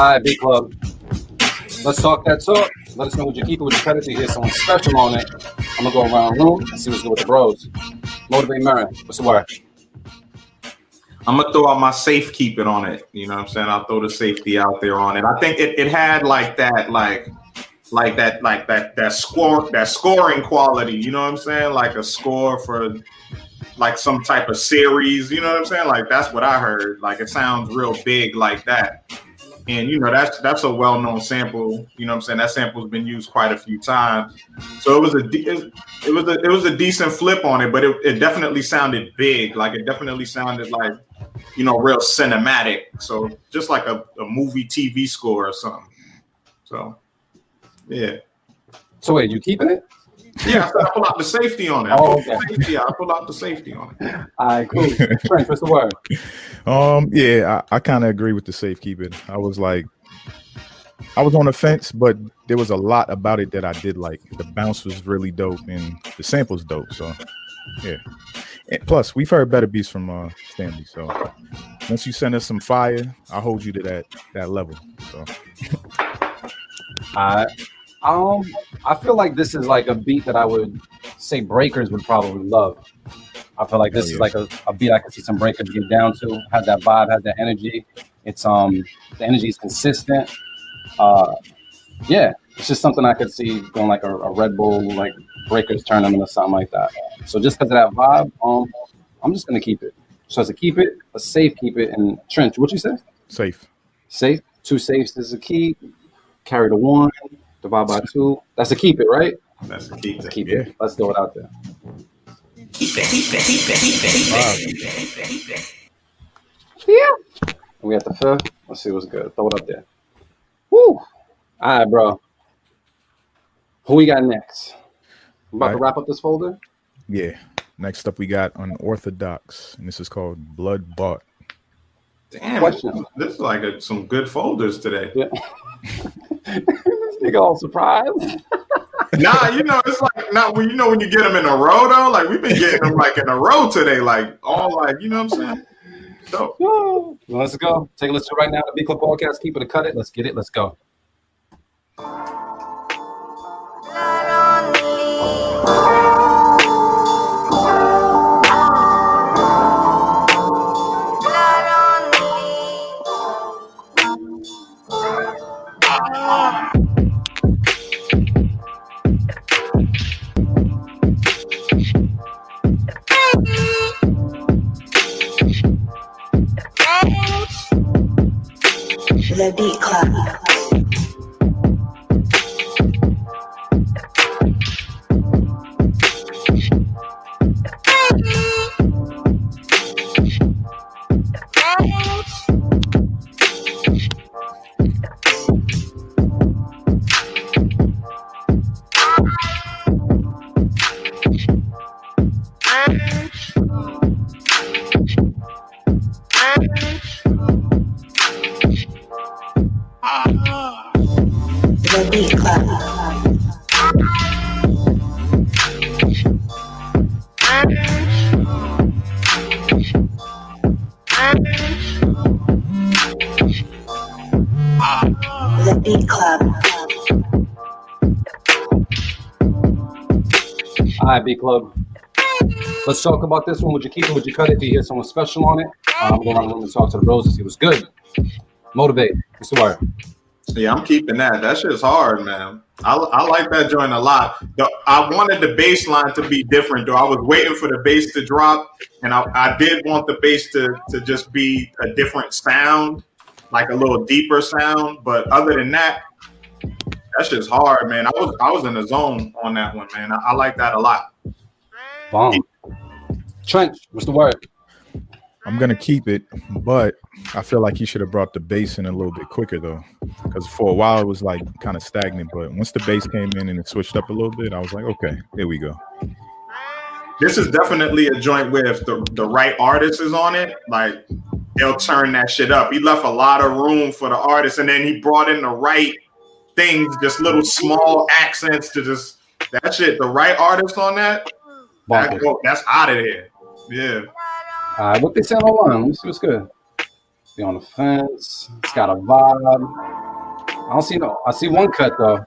Right, Beat Club. Let's talk that talk. Let us know what you keep it with your credit to hear someone special on it. I'm gonna go around the room and see what's good with the bros. Motivate Marin. What's the word? I'm gonna throw out my safe keeping on it. You know what I'm saying? I'll throw the safety out there on it. I think it, it had like that, like like that, like that that score that scoring quality, you know what I'm saying? Like a score for like some type of series, you know what I'm saying? Like that's what I heard. Like it sounds real big like that. And you know that's that's a well-known sample. You know I'm saying? That sample's been used quite a few times. So it was a it was a it was a decent flip on it, but it, it definitely sounded big. Like it definitely sounded like you know real cinematic. So just like a, a movie TV score or something. So yeah. So wait, you keeping it? Yeah, I said I pull out the safety on it. I Oh, pull okay. safety out. I pull out the safety on it. All right, cool. Trent, what's the word? Um, yeah, I, I kind of agree with the safekeeping. I was like, I was on the fence, but there was a lot about it that I did like. The bounce was really dope, and the sample's dope. So, yeah. And plus, we've heard better beats from uh, Stanley. So, once you send us some fire, I'll hold you to that that level. So, Uh, um, I feel like this is like a beat that I would say breakers would probably love. I feel like this is like a, a beat I could see some breakers get down to. Has that vibe, has that energy. It's um the energy is consistent. Uh, yeah, it's just something I could see going like a, a Red Bull like breakers tournament or something like that. So just because of that vibe, um, I'm just gonna keep it. So as a keep it, a safe keep it, and trench. What you say? Safe. Safe. Two safes is a key. Carry the one. Divide by two. That's a keep it, right? That's the key. Let's keep it. Let's throw it out there. Yeah. We at the fifth. Let's see what's good. Throw it up there. Woo. All right, bro. Who we got next? I'm about to wrap up this folder. Yeah. Next up, we got Unorthodox, and this is called Blood Bought. Damn, Question. this is like a, some good folders today. Yeah. Nigga all surprised. nah, you know, it's like not when you know when you get them in a row though. Like we've been getting them like in a row today, like all like you know what I'm saying. So Well, let's go. Take a listen right now. The Beat Club Podcast. Keep it to cut it. Let's get it. Let's go. Beat Club. Let's talk about this one. Would you keep it? Would you cut it? Do you hear someone special on it? I'm going around the room and talk to the roses. It was good. Motivate. The word? yeah, I'm keeping that. That shit's hard, man. I, I like that joint a lot. The, I wanted the bass line to be different, though. I was waiting for the bass to drop, and I, I did want the bass to to just be a different sound, like a little deeper sound. But other than that, that shit's hard, man. I was I was in the zone on that one, man. I, I like that a lot. Bomb. Trench. What's the word? I'm gonna keep it, but I feel like he should have brought the bass in a little bit quicker though, because for a while it was like kind of stagnant. But once the bass came in and it switched up a little bit, I was like, okay, here we go. This is definitely a joint where if the, the right artist is on it, like they'll turn that shit up. He left a lot of room for the artist, and then he brought in the right things, just little small accents to just that shit. The right artist on that, that go, that's out of there. Yeah. All right, what they saying online? Let me see what's good. Be on the fence. It's got a vibe. I don't see no. I see one cut though.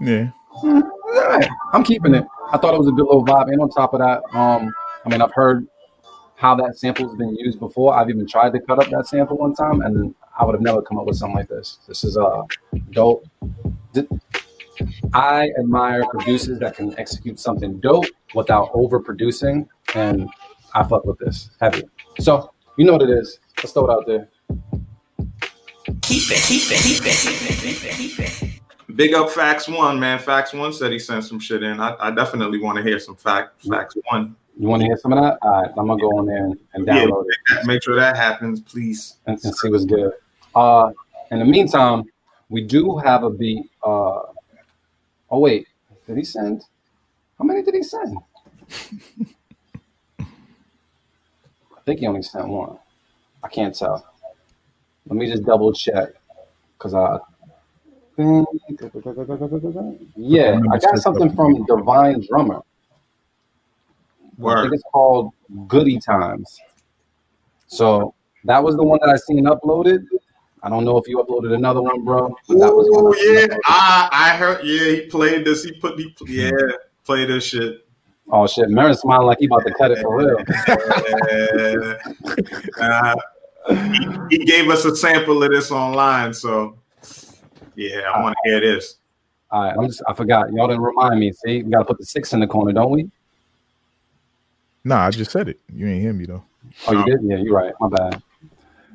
Yeah, Yeah, I'm keeping it. I thought it was a good little vibe. And on top of that, um, I mean, I've heard how that sample's been used before. I've even tried to cut up that sample one time, and I would have never come up with something like this. This is uh dope. I admire producers that can execute something dope without overproducing, and I fuck with this heavy. So you know what it is. Let's throw it out there. Keep it, keep it, keep it, keep it, keep it. Big up Facts One, man. Facts One said he sent some shit in. I, I definitely want to hear some fact Facts One. You want to hear some of that? All right, I'm gonna go on there and, and Yeah, download it. make, make sure that happens, please. and, and see what's good. Uh, in the meantime, we do have a beat. Uh, oh wait, did he send? How many did he send? I think he only sent one. I can't tell. Let me just double check because I think yeah, I got something from Divine Drummer. I think it's called Goody Times. So that was the one that I seen uploaded. I don't know if you uploaded another one, bro. But that was the one Oh yeah. I I heard. Yeah, he played this. He put he yeah play this shit. Oh shit, Marin smiling like he about to cut it for real. Uh, he, he gave us a sample of this online, so yeah, I want to hear this. All right, I'm just I forgot. Y'all didn't remind me. See, we gotta put the six in the corner, don't we? Nah, I just said it. You ain't hear me though. Oh, you did? Yeah, you're right. My bad.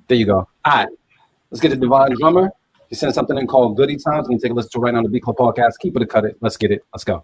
There you go. All right. Let's get the divine drummer. He sent something in called Goody Times. We can take a listen to right now on the Beat Club podcast. Keep it a cut it. Let's get it. Let's go.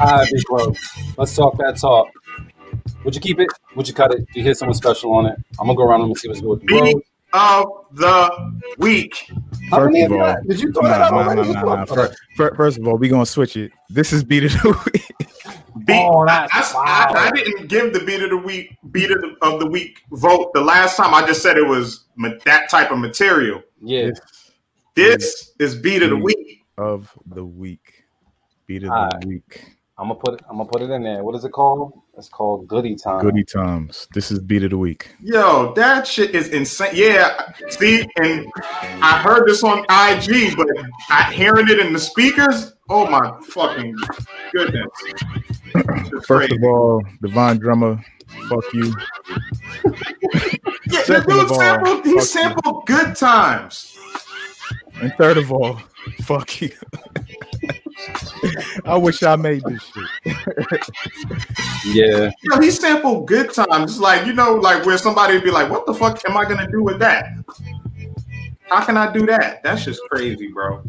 All right, Beat Club. Let's talk that talk. Would you keep it? Would you cut it? Do you hear someone special on it? I'm gonna go around and see what's good with the Beat of the week. First of of all, y'all- did you throw nah, that out nah, nah, nah, nah. Fir- fir- First of all, we gonna switch it. This is beat of the week. Beat, Oh, I, that's I- wow. I didn't give the beat of the week, beat of the, of the week vote the last time. I just said it was ma- that type of material. Yeah. This is beat of the week. of the week. Beat of the Alright. week. I'm gonna put it. I'm gonna put it in there. What is it called? It's called Goody Times. Goody times. This is beat of the week. Yo, that shit is insane. Yeah, see, and I heard this on IG, but I hearing it in the speakers. Oh my fucking goodness! It's First crazy. of all, Divine Drummer, fuck you. Yeah, the second dude of all, sampled, fuck he you. sampled good times. And third of all, fuck you. I wish I made this shit. Yeah. Yo, he sampled good times. Like you know, like where somebody would be like, "What the fuck am I gonna do with that? How can I do that? That's just crazy, bro."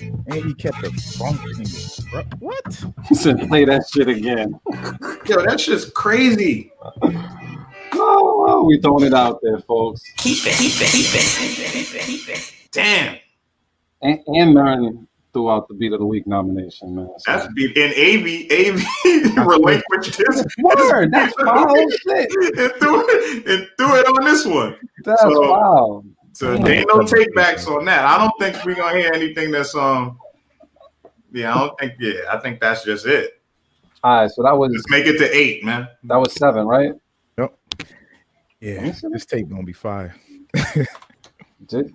And he kept the funk in it. bro. What? He said, "Play that shit again." Yo, that's just crazy. Oh, we throwing it out there, folks. Keep it, keep it, keep it, keep it, keep it. Damn, And, and Marin threw out the Beat of the Week nomination, man. So- that's beat. And Av Av relinquished his Word, that's wild shit. and threw it and threw it on this one. That's So- wild. So there ain't no takebacks on that. I don't think we're gonna hear anything that's um. Yeah, I don't think. Yeah, I think that's just it. All right, so that was Let's make it to eight, man. that was seven, right? Yep. Yeah, this tape gonna be fire. Did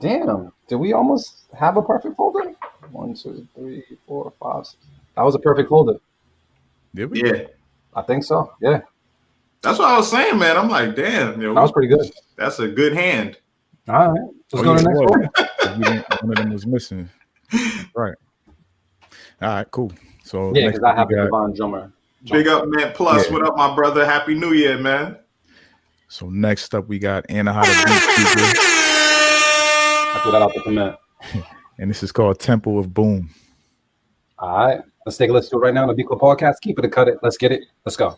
damn? Did we almost have a perfect folder? One, two, three, four, five. Six. That was a perfect folder. Did we? Yeah, I think so. Yeah, that's what I was saying, man. I'm like, damn, yo, that was pretty good. that's a good hand. All right, let's Oh, go to the next one. was. We didn't- One of them was missing. Right. All right, cool. So Yeah, because I have we a got- divine drummer. Big up, man. Plus, Yeah. what up, my brother? Happy New Year, man. So next up we got Anna How to Beat I threw that out the command. and this is called Temple of Boom. All right, let's take a listen to it right now on the Beat Club podcast. Keep it or cut it. Let's get it. Let's go.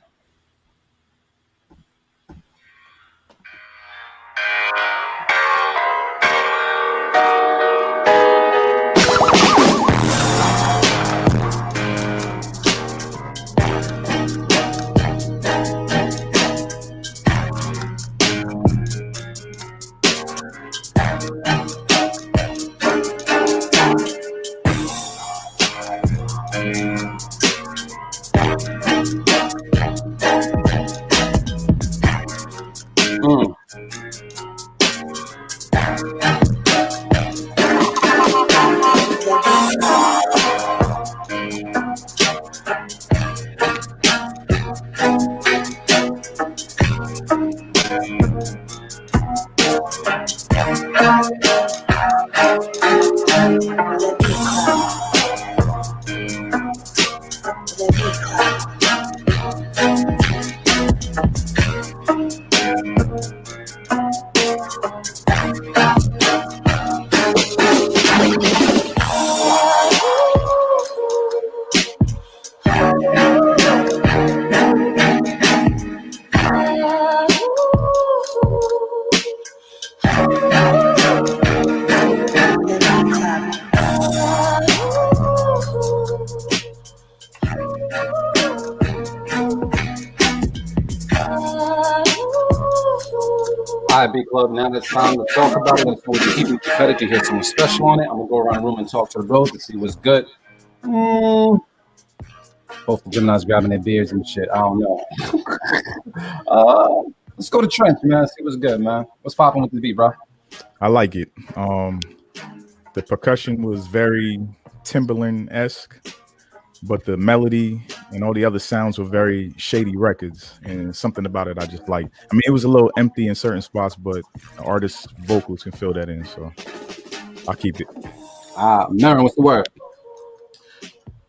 Club. Now it's time to talk about it. Before we keep it credit to hear something special on it, I'm gonna go around the room and talk to the bros to see what's good. Mm. Both the Gemini's grabbing their beards and shit. I don't know. uh, let's go to Trench, man. See what's good, man. What's popping with the beat, bro? I like it. Um, the percussion was very Timbaland esque, but the melody and all the other sounds were very Shady Records, and something about it I just like. I mean, it was a little empty in certain spots, but the artist's vocals can fill that in, so I'll keep it. Ah, Marin, what's the word?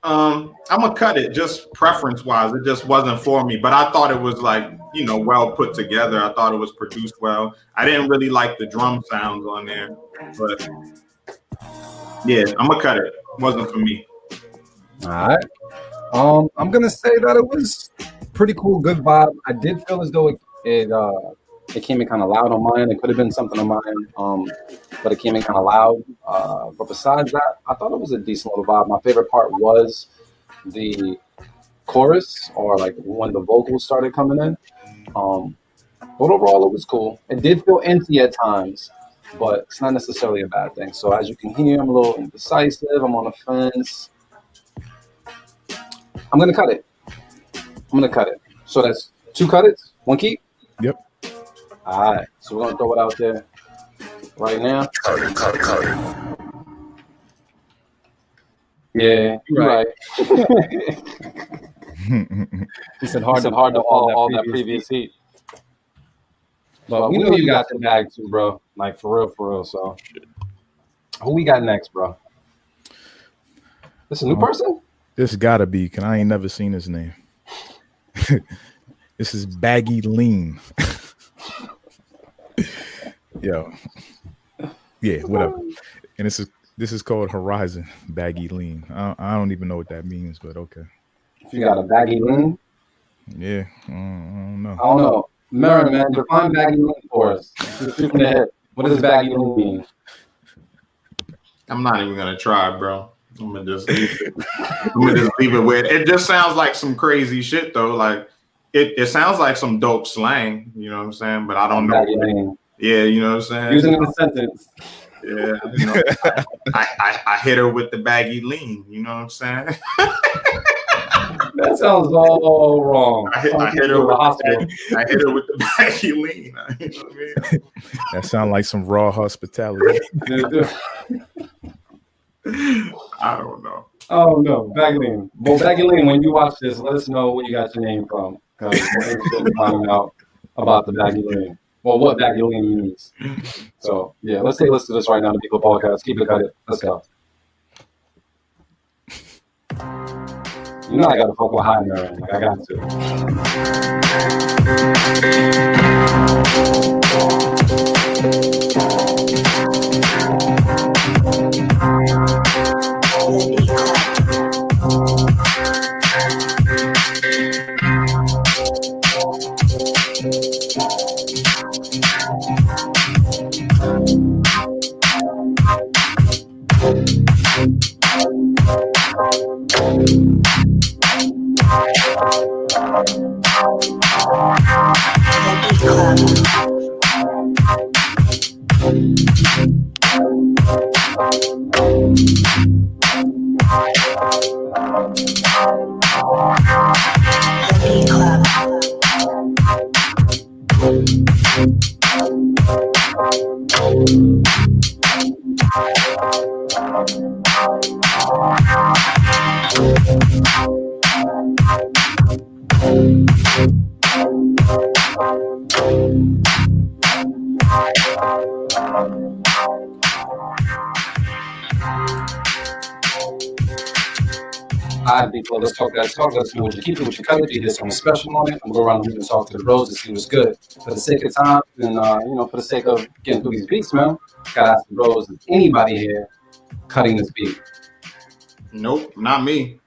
Um, I'm gonna cut it just preference wise. It just wasn't for me, but I thought it was like you know well put together. I thought it was produced well. I didn't really like the drum sounds on there, but yeah, I'm gonna cut it. wasn't for me. All right. Um, I'm gonna say that it was pretty cool, good vibe. I did feel as though it it, uh, it came in kind of loud on mine. It could have been something on mine, um, but it came in kind of loud. Uh, but besides that, I thought it was a decent little vibe. My favorite part was the chorus, or like when the vocals started coming in. Um, but overall, it was cool. It did feel empty at times, but it's not necessarily a bad thing. So as you can hear, I'm a little indecisive. I'm on the fence. I'm gonna cut it. I'm gonna cut it. So that's two cut it, one keep. Yep. All right. So we're gonna throw it out there right now. Cut it, cut it, cut it. Yeah, you're right. he said hard, to hard to all, all that previous heat. But we know you got the bag too, bro. Like for real, for real. So who we got next, bro? This a new uh-huh. person? This gotta be, cause I ain't never seen his name. this is Baggy Lean. Yo. Yeah, whatever. And this is this is called Horizon Baggy Lean. I don't, I don't even know what that means, but okay. If You got a baggy lean? Yeah, I don't, I don't know. I don't know. Marin, man, define baggy lean for us. Just shoot from the hip. What does baggy lean mean? I'm not even gonna try, bro. I'm gonna just leave it. I'm gonna just leave it with it. Just sounds like some crazy shit though. Like it, it sounds like some dope slang. You know what I'm saying? But I don't know. Baggy. Yeah, you know what I'm saying. Using it in a sentence. Yeah, you know, I, I I hit her with the baggy lean. You know what I'm saying? That sounds all wrong. I hit, I hit her with the baggy, I hit her with the baggy lean. You know I mean? That sounds like some raw hospitality. I don't know. Oh no, baggy lean. Oh. Well, baggy lean. When you watch this, let us know where you got your name from, because we're interested in finding out about the baggy lean. Well, what baggy lean means. So yeah, let's take a listen to this right now. The People Podcast. Keep it cut it. Let's go. You know I gotta fuck with high Marin. Like I got to. That talk. Let's you keep it, what you cut it. You did something special on it. I'm going to go around the room and talk to the bros and see what's good. For the sake of time and, uh, you know, for the sake of getting through these beats, man, got to ask the bros, is anybody here cutting this beat? Nope, not me.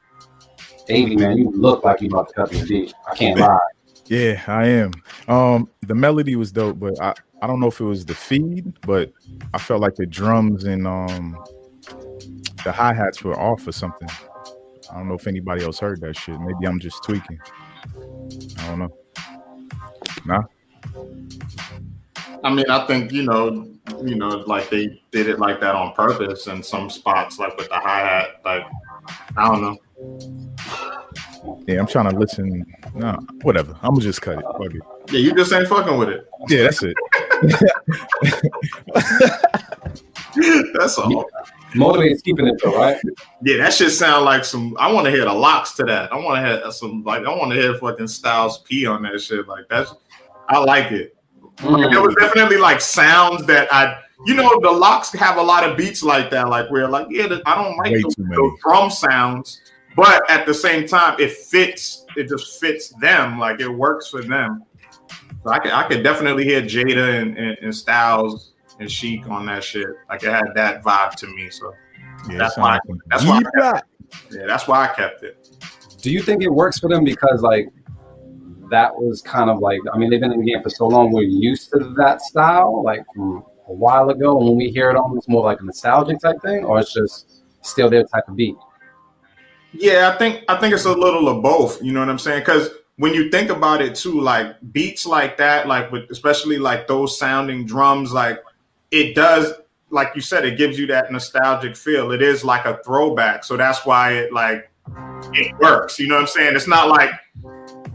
Davey, man, you look like you about to cut this beat. I can't lie. Yeah, I am. Um, the melody was dope, but I, I don't know if it was the feed, but I felt like the drums and um the hi hats were off or something. I don't know if anybody else heard that shit. Maybe I'm just tweaking. I don't know. Nah. I mean, I think you know, you know, like they did it like that on purpose in some spots, like with the hi hat. Like, I don't know. Yeah, I'm trying to listen. No, whatever. I'm gonna just cut it. Fuck it. Yeah, you just ain't fucking with it. Yeah, that's it. That's all. Motivate's keeping it though, right? Yeah, that shit sound like some. I want to hear the LOX to that. I want to hear some like. I want to hear fucking Styles P on that shit. Like that's. I like it. Like, there was mm. definitely like sounds that I. You know, the LOX have a lot of beats like that. Like where like yeah, I don't like Way those, too many. those drum sounds, but at the same time, it fits. It just fits them. Like it works for them. So I could I could definitely hear Jada and, and, and Styles and Sheek on that shit. Like it had that vibe to me. So Yeah, that's why. sound That's why. I Yeah. kept it. Yeah, that's why I kept it. Do you think it works for them because like that was kind of like I mean they've been in the game for so long we're used to that style like from a while ago and when we hear it almost more like a nostalgic type thing or it's just still their type of beat. Yeah, I think I think it's a little of both. You know what I'm saying? Because when you think about it too, like beats like that, like with especially like those sounding drums, like it does, like you said, it gives you that nostalgic feel. It is like a throwback, so that's why it like it works. You know what I'm saying? It's not like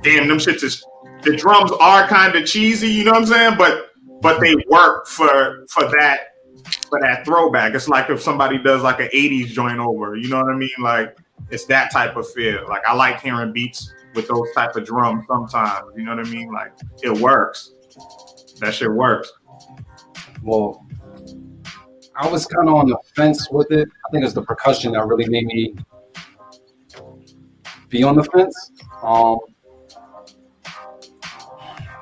damn them shits is the drums are kind of cheesy. You know what I'm saying? But but they work for for that for that throwback. It's like if somebody does like an 80s joint over, you know what I mean? Like it's that type of feel. Like I like hearing beats with those type of drums sometimes. You know what I mean? Like it works. That shit works. Well, I was kind of on the fence with it. I think it's the percussion that really made me be on the fence. Um,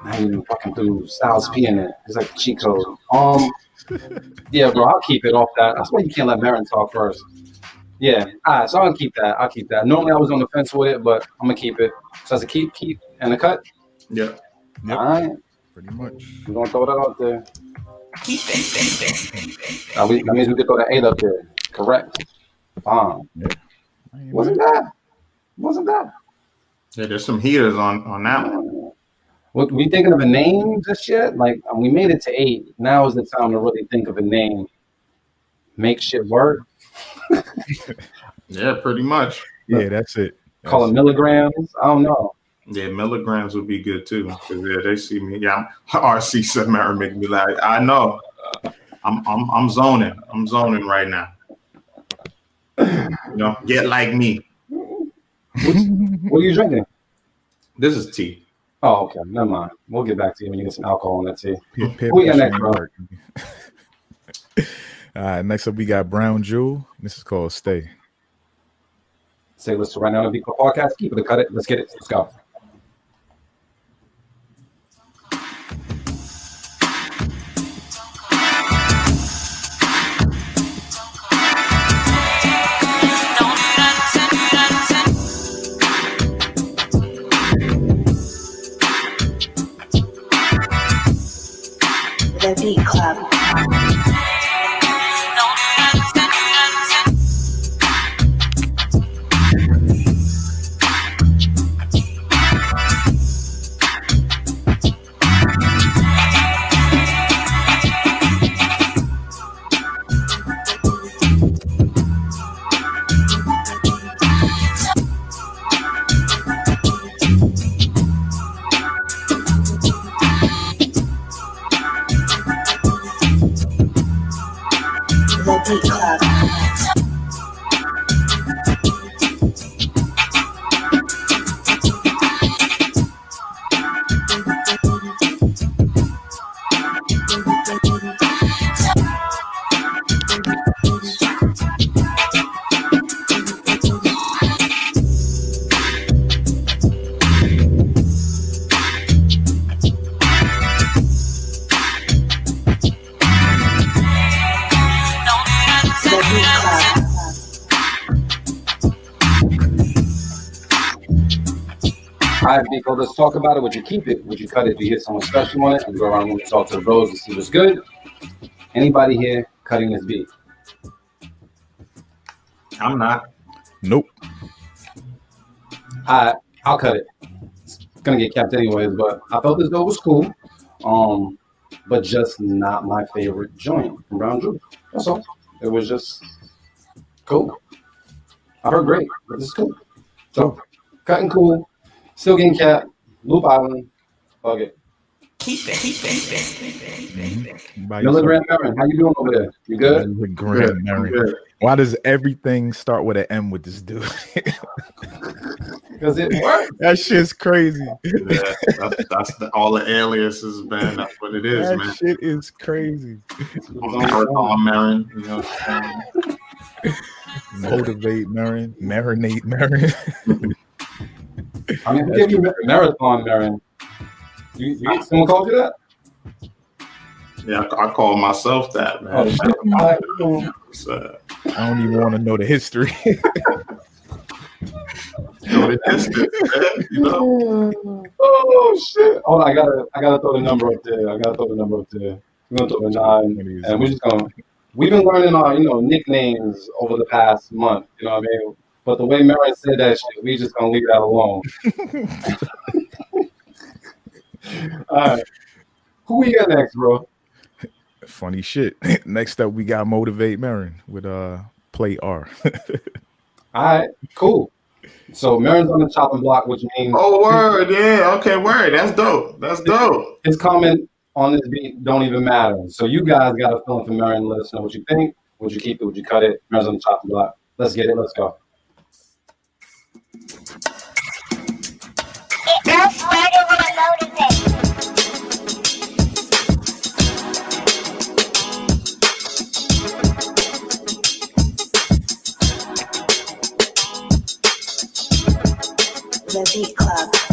I ain't even fucking threw Styles P in it. It's like a cheat code. Um, yeah, bro, I'll keep it off that. That's why you can't let Marin talk first. Yeah, all right, so I'll keep that. I'll keep that. Normally I was on the fence with it, but I'm gonna keep it. So as a keep, keep, and a cut. Yeah. Yep. All right, Pretty much. we're gonna throw that out there. That, we, that means we could throw that eight up there. Correct. Bomb. Wasn't bad. Wasn't bad. Yeah, there's some heaters on on that one. What we thinking of a name just yet? Like uh, we made it to eight. Now is the time to really think of a name. Make shit work. Yeah, pretty much. Yeah, that's it. Call it milligrams. I don't know. Yeah, milligrams would be good too. yeah, they see me. Yeah, I'm, RC said Mary make me laugh. I know. I'm I'm I'm zoning. I'm zoning right now. You know, get like me. What are you drinking? This is tea. Oh, okay. Never mind. We'll get back to you when you get some alcohol in that tea. Peer- peer we got pressure next, bro? All right, next up we got Brown Jewel. This is called Stay. Say listen right now on the Beat Club podcast. Keep it, cut it. Let's get it. Let's go. Let's talk about it. Would you keep it? Would you cut it? Do you hit someone special on it? And go around and talk to the bros and see what's good. Anybody here cutting this beat? I'm not. Nope. I I'll cut it. It's gonna get kept anyways, but I felt this though was cool. Um, but just not my favorite joint from Brown Drew. That's all. It was just cool. I heard great, but it's cool. So cutting cool, still getting capped. Loop Island, fuck it. Keep it, keep it. Mm-hmm. By Miller yourself. Grant Marin, how you doing over there? You good? Miller Grant Marin. Why does everything start with an M with this dude? Because it worked. that shit's crazy. Yeah, that's, that's the, all the aliases, man. That's what it is, that man. shit is crazy. Marathon Marin, you know what I'm? Motivate Marin, marinate Marin. I mean, who gave you Marathon Marin? You, you, someone called you that? Yeah, I, I call myself that, man. Oh, shit. All right, cool. Uh, I don't even want to know the history. you know, the distance, man, you know? Oh shit! Hold on, I gotta, I gotta throw the number up there. I gotta throw the number up there. We're gonna throw the nine, and we're just gonna. We've been learning our, you know, nicknames over the past month. You know what I mean? But the way Marin said that shit, we just gonna leave that alone. All right, who we got next, bro? Funny shit. Next up, we got Motivate Marin with uh Play R. All right, cool. So Marin's on the chopping block, which means Oh, word, yeah. Okay, word. That's dope. That's dope. his comment on this beat don't even matter. So you guys got a feeling for Marin. Let us know what you think. Would you keep it? Would you cut it? Marin's on the chopping block. Let's get it. Let's go. Beat Club.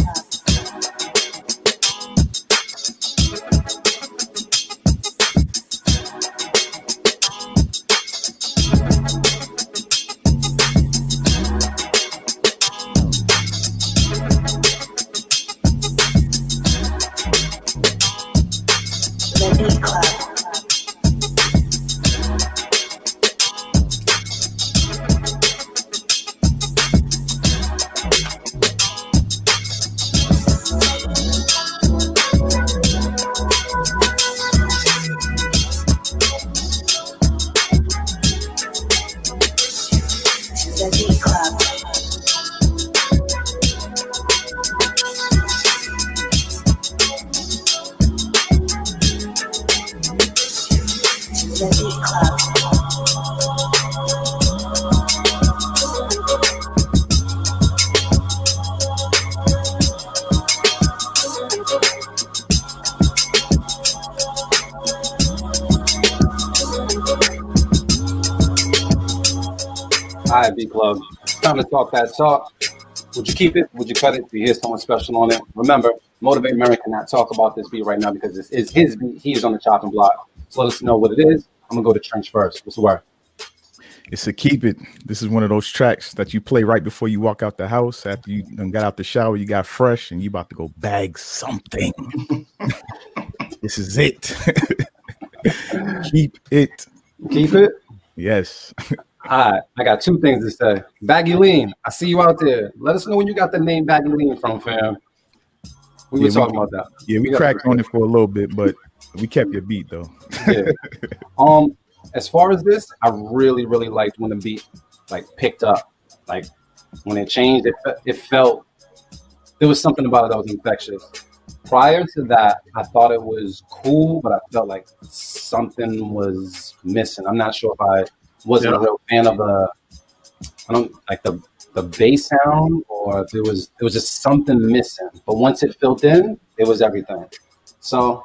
Talk that talk. Would you keep it? Would you cut it? Do you hear someone special on it? Remember, Motivate Mary cannot talk about this beat right now because this is his beat. He is on the chopping block. So let us know what it is. I'm gonna go to Trench first. What's the word? It's a keep it. This is one of those tracks that you play right before you walk out the house. After you got out the shower, you got fresh, and you about to go bag something. this is it. keep it. Keep it. Yes. All right, I got two things to say. Baggy Lean, I see you out there. Let us know when you got the name Baggy Lean from, fam. We were Yeah, we- talking about that. Yeah, we got- cracked on it for a little bit, but we kept your beat though. Yeah. Um, as far as this, I really, really liked when the beat like picked up. Like when it changed, it, it felt there was something about it that was infectious. Prior to that, I thought it was cool, but I felt like something was missing. I'm not sure if I wasn't a real fan of the I don't like the the bass sound or if there was there was just something missing. But once it filled in, it was everything. So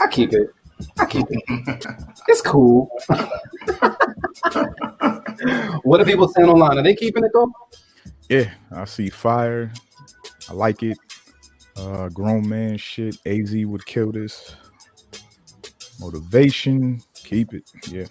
I keep it. I keep it. It's cool. what are people saying online? Are they keeping it though? Yeah, I see fire. I like it. Uh grown man shit. AZ would kill this. Motivation. Keep it. Yeah.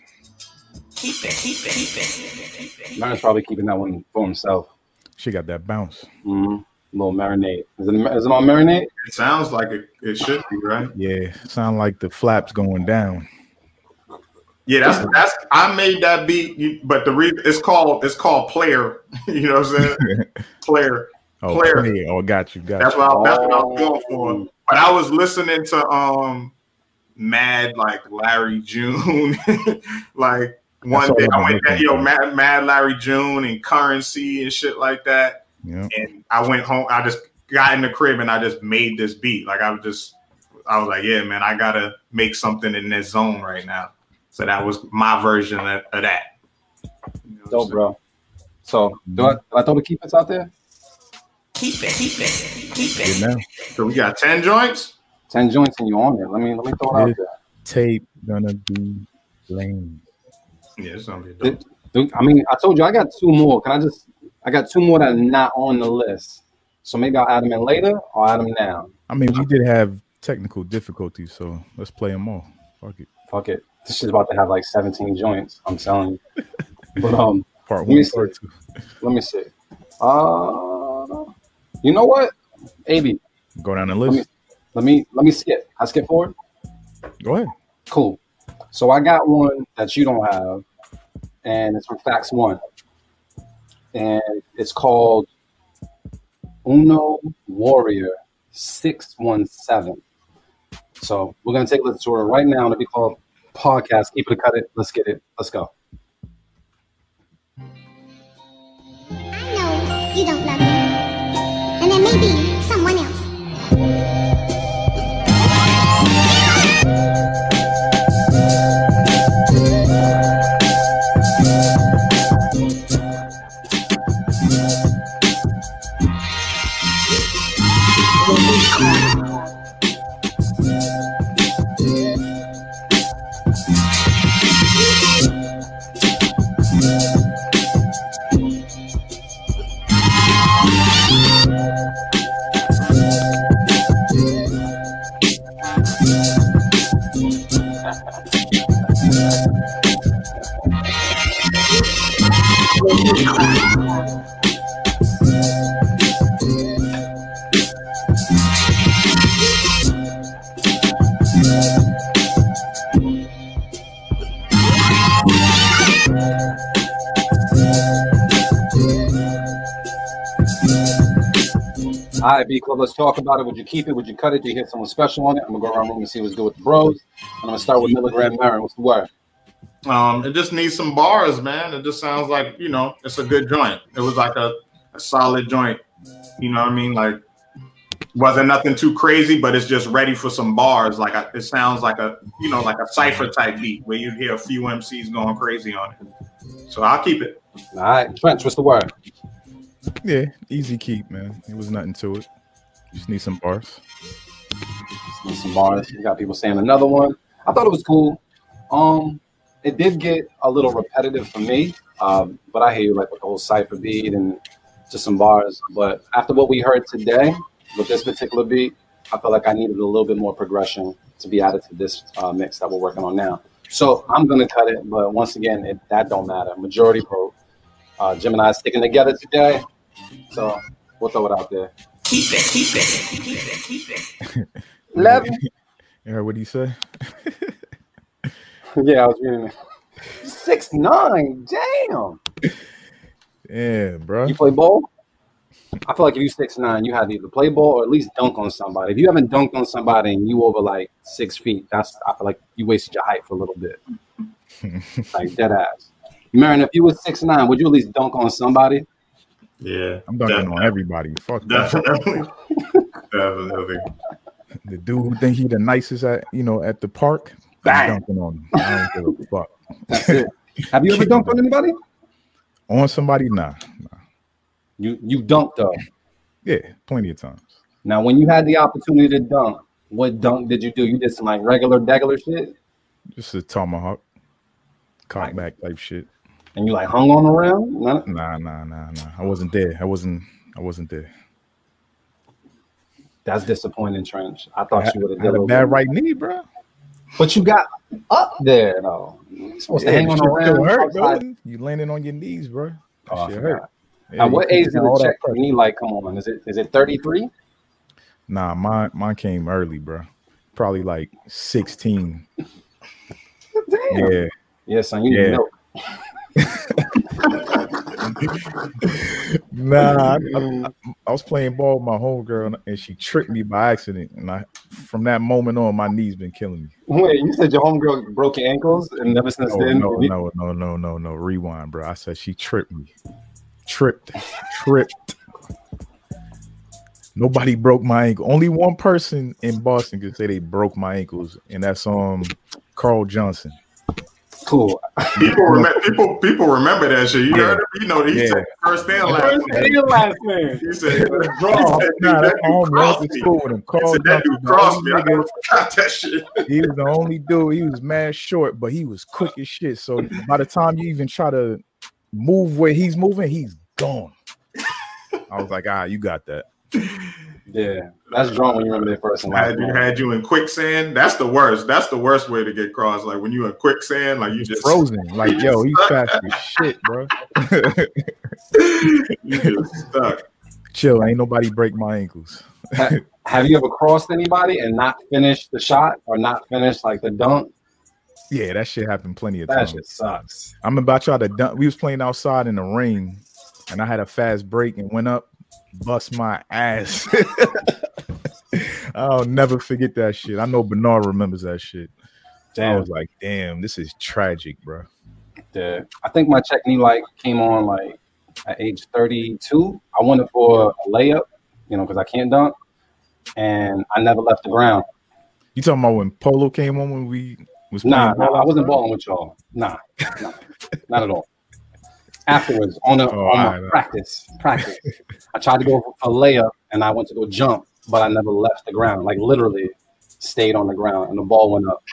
Keep it, keep it, keep it. Marin's probably keeping that one for himself. She got that bounce. Mm-hmm. little marinade. Is it, is it on marinade? It sounds like it, it should be, right? Yeah, sound like the flaps going down. Yeah, that's that's I made that beat, but the re- it's called it's called player. you know what I'm saying? player. Oh, Player. play. oh, got you, got That's you. what I, that's what I was going for. But I was listening to um Mad like Larry June, like one all day I'm went looking yo. Mad Mad Larry June and Currency and shit like that. Yeah. And I went home. I just got in the crib and I just made this beat. Like I was just, I was like, yeah, man, I gotta make something in this zone right now. So that was my version of, of that. You know Dope, bro. So, do I, do I throw the keep out there? Keep it, keep it, keep Good it. now. saying? So we got ten joints. 10 joints and you on it. Let me let me throw it out Yeah. there. Tape gonna be lame. Yeah, it's gonna be dope. Did- I mean, I told you I got two more. Can I just? I got two more that are not on the list. So maybe I'll add them in later or add them now. I mean, we did have technical difficulties, so let's play them all. Fuck it. Fuck it. This shit's about to have like 17 joints. I'm telling you. But um, Part Let me one, see. two. let me see. Uh, you know what? AB, Go down the let me list. Let me let me skip. I skip forward. Go ahead. Cool. So I got one that you don't have, and it's from Facts One, and it's called Uno Warrior Six One Seven. So we're gonna take a listen to it right now. It'll be called podcast. Keep it, cut it. Let's get it. Let's go. You don't love me. And there may be someone else. All B Club, let's talk about it. Would you keep it? Would you cut it? Do you hit someone special on it? I'm gonna go around room and see what's good with the bros. I'm gonna start with Milligram Marin. What's the word? Um, it just needs some bars, man. It just sounds like you know, it's a good joint. It was like a, a solid joint. You know what I mean? Like, wasn't nothing too crazy, but it's just ready for some bars. Like, a, it sounds like a you know, like a cipher type beat where you hear a few MCs going crazy on it. So I'll keep it. All right, Trench, what's the word? Yeah, easy keep, man. It was nothing to it. Just need some bars. Just need some bars. You got people saying another one. I thought it was cool. Um, it did get a little repetitive for me, um, but I hear you like with the whole cipher beat and just some bars. But after what we heard today with this particular beat, I felt like I needed a little bit more progression to be added to this uh, mix that we're working on now. So I'm gonna cut it, but once again, it, that don't matter. Majority vote. Uh, and sticking together today, so we'll throw it out there. Keep it, keep it, keep it, keep it. Love. You what do you say? yeah, I was reading it. Six nine. Damn. Yeah, bro. You play ball? I feel like if you six nine, you have to either play ball or at least dunk on somebody. If you haven't dunked on somebody and you over like six feet, that's I feel like you wasted your height for a little bit. like dead ass. Marin, if you was six nine, would you at least dunk on somebody? Yeah, I'm dunking on everybody. Fuck definitely, definitely. The dude who think he the nicest at you know at the park, Bang. I'm dunking on him. I don't give a fuck. That's it. have you ever dunked on anybody? On somebody, nah, nah. You you dunked though. Yeah, plenty of times. Now, when you had the opportunity to dunk, what dunk did you do? You did some like regular, regular shit, Just a tomahawk, cock back type shit. And you like hung on around. None- Nah, nah, nah, nah. I wasn't there. I wasn't. I wasn't there. That's disappointing, Trench. I thought I, you would have I had a bad right knee, bro. But you got up there though. You're supposed to hang on shit the still rim. hurt, bro. You landing on your knees, bro. That Oh, shit hurt. Yeah, At what age did the check? pressure. You need like, come on, is it is it 33? Nah, mine mine came early, bro. Probably like 16. Damn. Yeah. Yeah, son, you need Yeah. Nah, I, I- I was playing ball with my homegirl and- and she tricked me by accident. And I from that moment on, my knees been killing me. Wait, you said your homegirl broke your ankles, and ever since No, then, no, no, no, no, no, no. Rewind, bro. I said she tripped me. Tripped. Tripped. Nobody broke my ankle. Only one person in Boston could say they broke my ankles, and that's um Carl Johnson. Cool. People remember. People people remember that shit. You Yeah. heard him? You know he Yeah. said first and last. First name. and last name. He said, he said, Nah, that dude crossed me." school with him. He said, that dude the crossed only me. I nigga- never forgot that shit. he was the only dude. He was mad short, but he was quick as shit. So by the time you even try to move where he's moving, he's gone. I was like, ah, you got that. Yeah, that's drunk when you remember their first and last Had you had you in quicksand. That's the worst. That's the worst way to get crossed. Like when you in quicksand, like you just Frozen. Like, you yo, just he's fast as shit, bro. you just stuck. Chill. Ain't nobody break my ankles. Ha- Have you ever crossed anybody and not finished the shot or not finished like the dunk? Yeah, that shit happened plenty of That times. shit sucks. I'm about to try to dunk. We was playing outside in the rain, and I had a fast break and went up, bust my ass. I'll never forget that shit. I know Bernard remembers that shit. I was like, damn, this is tragic, bro. Yeah. I think my check knee like came on like at age 32. I went for a layup, you know, because I can't dunk, and I never left the ground. You talking about when Polo came on when we was playing Nah, nah, I wasn't balling with y'all. Nah, nah, not at all. Afterwards, on a Oh, on alright. practice, practice, I tried to go for a layup and I went to go jump, but I never left the ground. Like literally, stayed on the ground and the ball went up.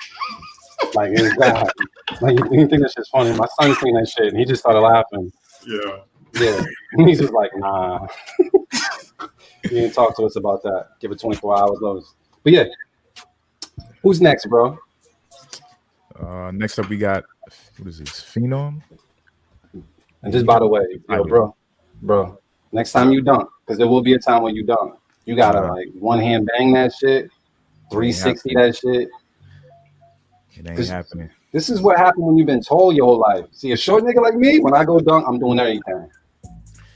Like it was bad. Like you, you think that shit's funny? My son seen that shit and he just started laughing. Yeah. Yeah, and he's just like, nah. he didn't talk to us about that. Give it 24 hours notice. But yeah, who's next, bro? Uh, next up, we got what is this? Phenom. And just by the way, yo, bro, bro, next time you dunk, because there will be a time when you dunk, you gotta like one hand bang that shit, 360 that shit. It ain't This- happening. This is what happened when you've been told your whole life. See, a short nigga like me, when I go dunk, I'm doing everything.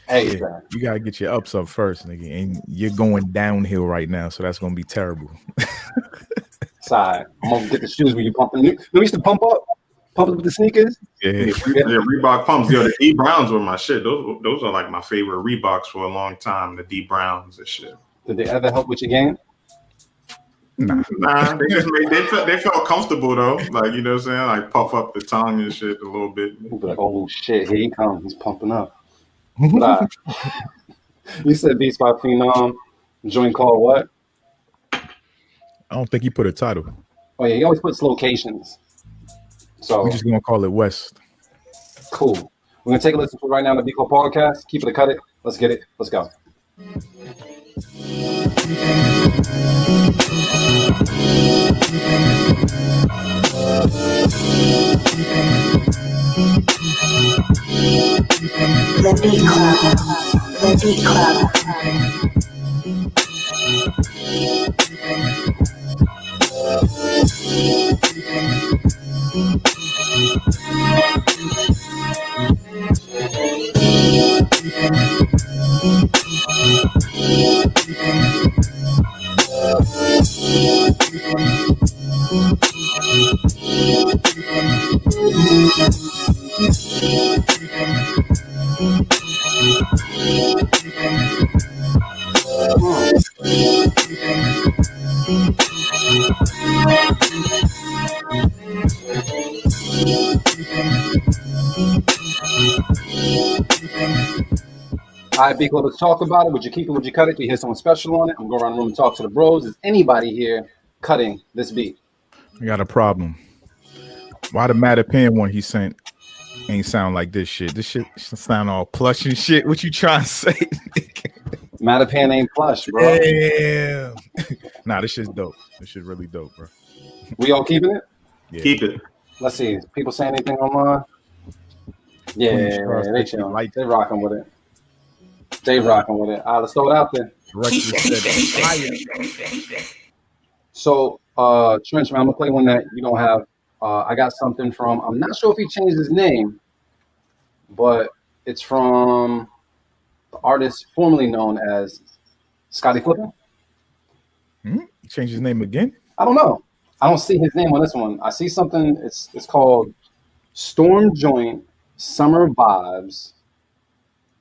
Hey, Yeah, you gotta get your ups up first, nigga. And you're going downhill right now, so that's gonna be terrible. Side. I'm gonna get the shoes when you pump. Know, we used to pump up, pump up with the sneakers. Yeah, Yeah, Reebok pumps. Yo, the Dee Browns were my shit. Those those are like my favorite Reeboks for a long time. The Dee Browns and shit. Did they ever help with your game? nah. Nah, they just made they felt they felt comfortable though. Like you know what I'm saying? Like puff up the tongue and shit a little bit. Like, oh shit, here he comes. He's pumping up. But, uh, you said Beats by Phenom, joint called what? I don't think he put a title. Oh yeah, he always puts locations. So We just gonna call it West. cool. We're gonna take a listen to it right now on the B Club podcast. Keep it, a cut it. Let's get it. Let's go. The Beat Club. The Beat Club. All right, B Club, let's talk about it. Would you keep it? Would you cut it? Do you hear someone special on it? I'm going around the room and talk to the bros. Is anybody here cutting this beat? I got a problem. Why the Mattapan one he sent ain't sound like this shit? This shit sound all plush and shit. What you trying to say? Mattapan ain't plush, bro. Damn. nah, this shit's dope. This shit really dope, bro. We all keeping it? Yeah. Keep it. Let's see. People say anything online? Yeah, Charles they said she chill. liked They rocking with it. They rocking with it. All right, let's throw it out there. So, uh, Trench, man, I'm gonna play one that you don't have. Uh, I got something from. I'm not sure if he changed his name, but it's from the artist formerly known as Scotty Flipper. hmm? Change his name again? I don't know. I don't see his name on this one. I see something. It's it's called Storm Joint Summer Vibes,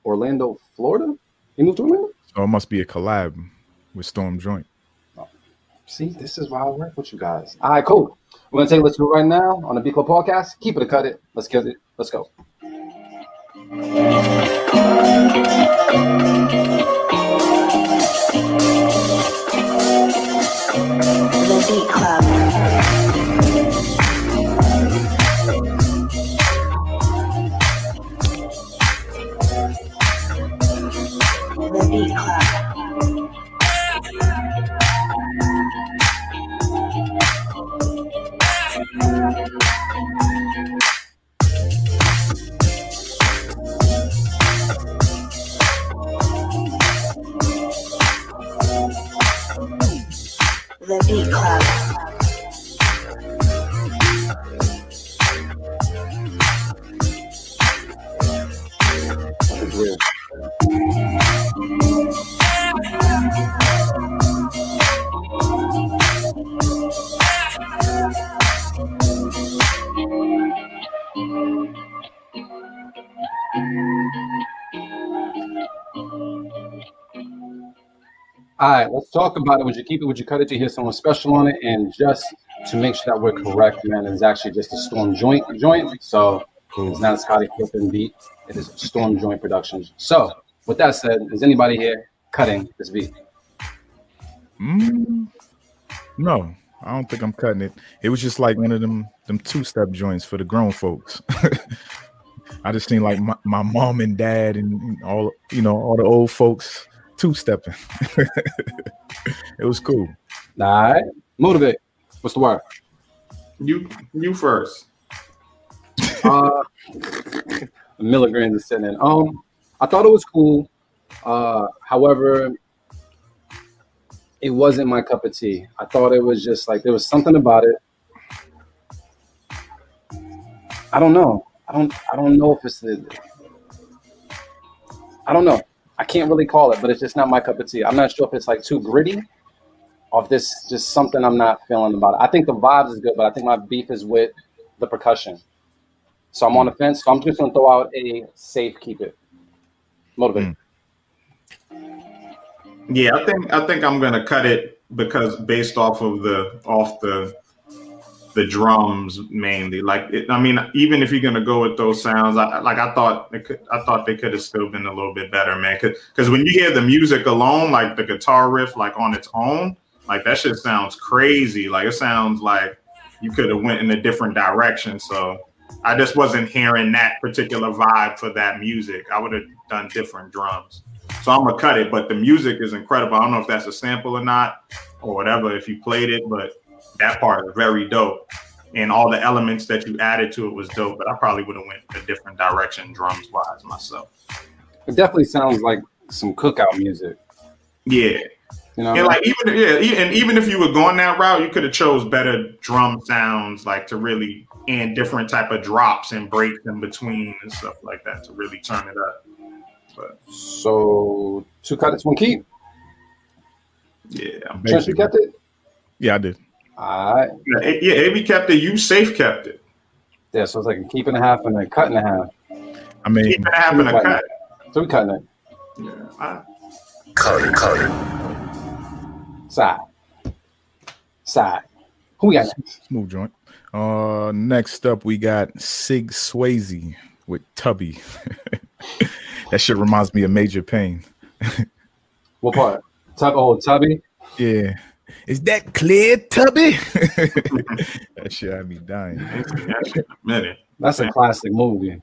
Orlando, Florida. He moved to Orlando. So it must be a collab with Storm Joint. Oh, see, this is why I work with you guys. All right, cool. We're gonna take a listen right now on the B Club podcast. Keep it or cut it. Let's get it. Let's go. The Beat Club. The Beat Club. All right, let's talk about it. Would you keep it? Would you cut it to hear someone special on it? And just to make sure that we're correct, man, it's actually just a Storm Joint joint. So it's not Scotty Flippin beat. It is Storm Joint Productions. So with that said, is anybody here cutting this beat? Mm, no, I don't think I'm cutting it. It was just like one of them them two step joints for the grown folks. I just seen like my, my mom and dad and all you know all the old folks two stepping. it was cool. All right, motivate. What's the word? You you first. Uh, milligrams is sitting in. Um, I thought it was cool. Uh, however, it wasn't my cup of tea. I thought it was just like there was something about it. I don't know. I don't. I don't know if it's the. I don't know. I can't really call it, but it's just not my cup of tea. I'm not sure if it's like too gritty, or if this just something I'm not feeling about it. I think the vibes is good, but I think my beef is with the percussion. So I'm on the fence. So I'm just gonna throw out a safe keep it. Motivate. Hmm. Yeah, I think I think I'm gonna cut it because based off of the off the the drums mainly. Like it, I mean, even if you're gonna go with those sounds, I, like I thought could, I thought they could have still been a little bit better, man. Because when you hear the music alone, like the guitar riff, like on its own, like that shit sounds crazy. Like it sounds like you could have went in a different direction. So I just wasn't hearing that particular vibe for that music. I would have done different drums. So I'm gonna cut it, but the music is incredible. I don't know if that's a sample or not, or whatever. If you played it, but that part is very dope, and all the elements that you added to it was dope. But I probably would have went a different direction drums wise myself. It definitely sounds like some cookout music. Yeah, You know, and like even yeah, e- and even if you were going that route, you could have chose better drum sounds, like to really and different type of drops and breaks in between and stuff like that to really turn it up. But so two cut it, one keep. yeah, Trent, you kept it. Yeah, I did. All right. yeah, it- AB kept it. You safe kept it. Yeah, so it's like a keep and a half and a cut and a half. I mean, Keep and a half and a Cutting cut. it. So we cutting it. Yeah, I- Cut it, cut it. Side. Side. Who we got next? Smooth joint. Uh, next up we got Sig Swayze with Tubby. that shit reminds me of Major Payne. What part? Tub oh Tubby. Yeah. Is that clear, Tubby? that shit had me dying. That's a classic movie.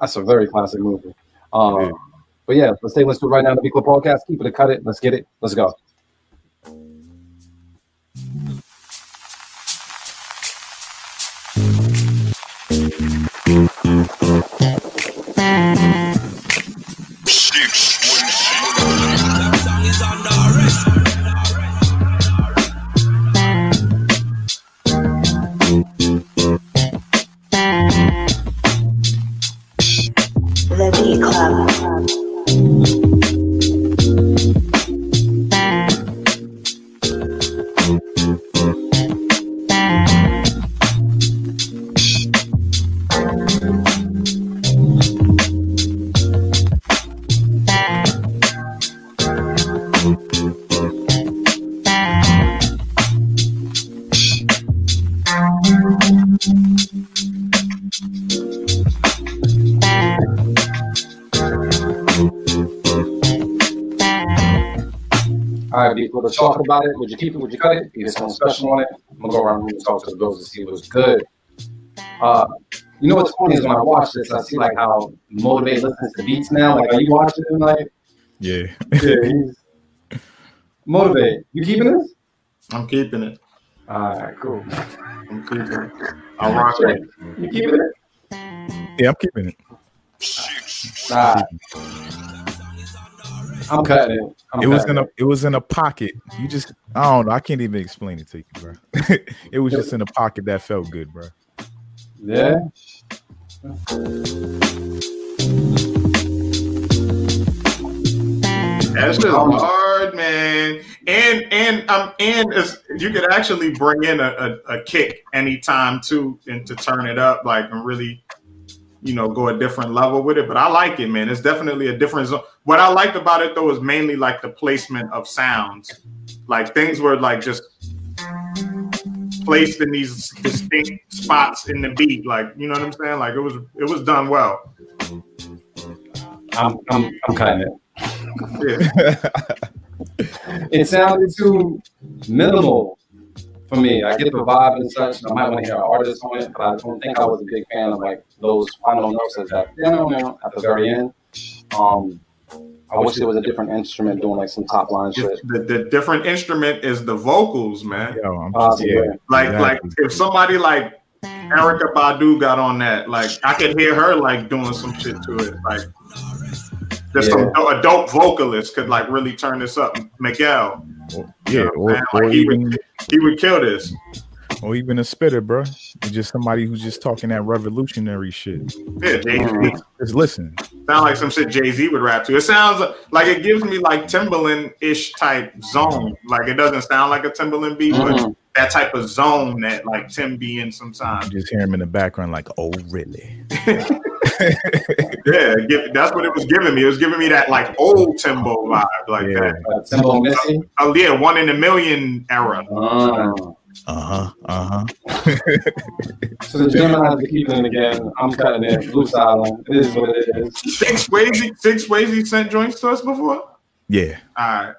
That's a very classic movie. Um, yeah. But yeah, let's take let's do it right now. The Beat Club Podcast. Keep it a cut it. Let's get it. Let's go. Shoot. Club. Let's talk about it. Would you keep it? Would you cut it? You get something special on it. I'm gonna go around and talk to the girls to see what's good. Uh, you know what's funny is when I watch this, I see like how motivated listens to beats now. Like, are you watching it? Like, Yeah. yeah, he's motivated. You keeping this? I'm keeping it. All right, cool. I'm keeping it. I'll rock it. You keeping it? Yeah, I'm keeping it. Nah. I'm cutting it. I'm it was in a it was in a pocket. You just I don't know. I can't even explain it to you, bro. it was just in a pocket that felt good, bro. Yeah. That's just hard, man. And and um and it's, you could actually bring in a, a, a kick anytime too, and to turn it up like and really, you know, go a different level with it. But I like it, man. It's definitely a different zone. What I like about it though is mainly like the placement of sounds. Like things were like just placed in these distinct spots in the beat. Like you know what I'm saying? Like it was it was done well. I'm I'm I'm cutting it. Yeah. It sounded too minimal for me. I get the vibe and such. I might want to hear an artist on it, but I don't think I was a big fan of like those final notes at that you know, at the very end. Um, I wish there was a different instrument doing like some top line shit. The, the different instrument is the vocals, man. Yo, I'm Possibly. yeah. Like Exactly. like if somebody like Erykah Badu got on that, like I could hear her like doing some shit to it. Like just some a dope vocalist could like really turn this up. Miguel, yeah, or, man, or like he even would he would kill this. Or even a spitter, bro. It's just somebody who's just talking that revolutionary shit. Yeah, Jay. Z. Just listen. Sound like some shit Jay Z would rap to. It sounds like it gives me like Timbaland ish type zone. Like it doesn't sound like a Timbaland beat, but Mhm. that type of zone that like Tim be in sometimes. You just hear him in the background, like, oh, really? Yeah, give, that's what it was giving me. It was giving me that like old Timbo vibe, like Yeah. that. Uh, Timbo Missy. Oh yeah, one in a million era. Uh, Uh huh. Uh huh. so the Gemini is keeping it again. I'm cutting it. Blue Island. It is what it is. Six Swayze, Six Swayze sent joints to us before. Yeah. All right,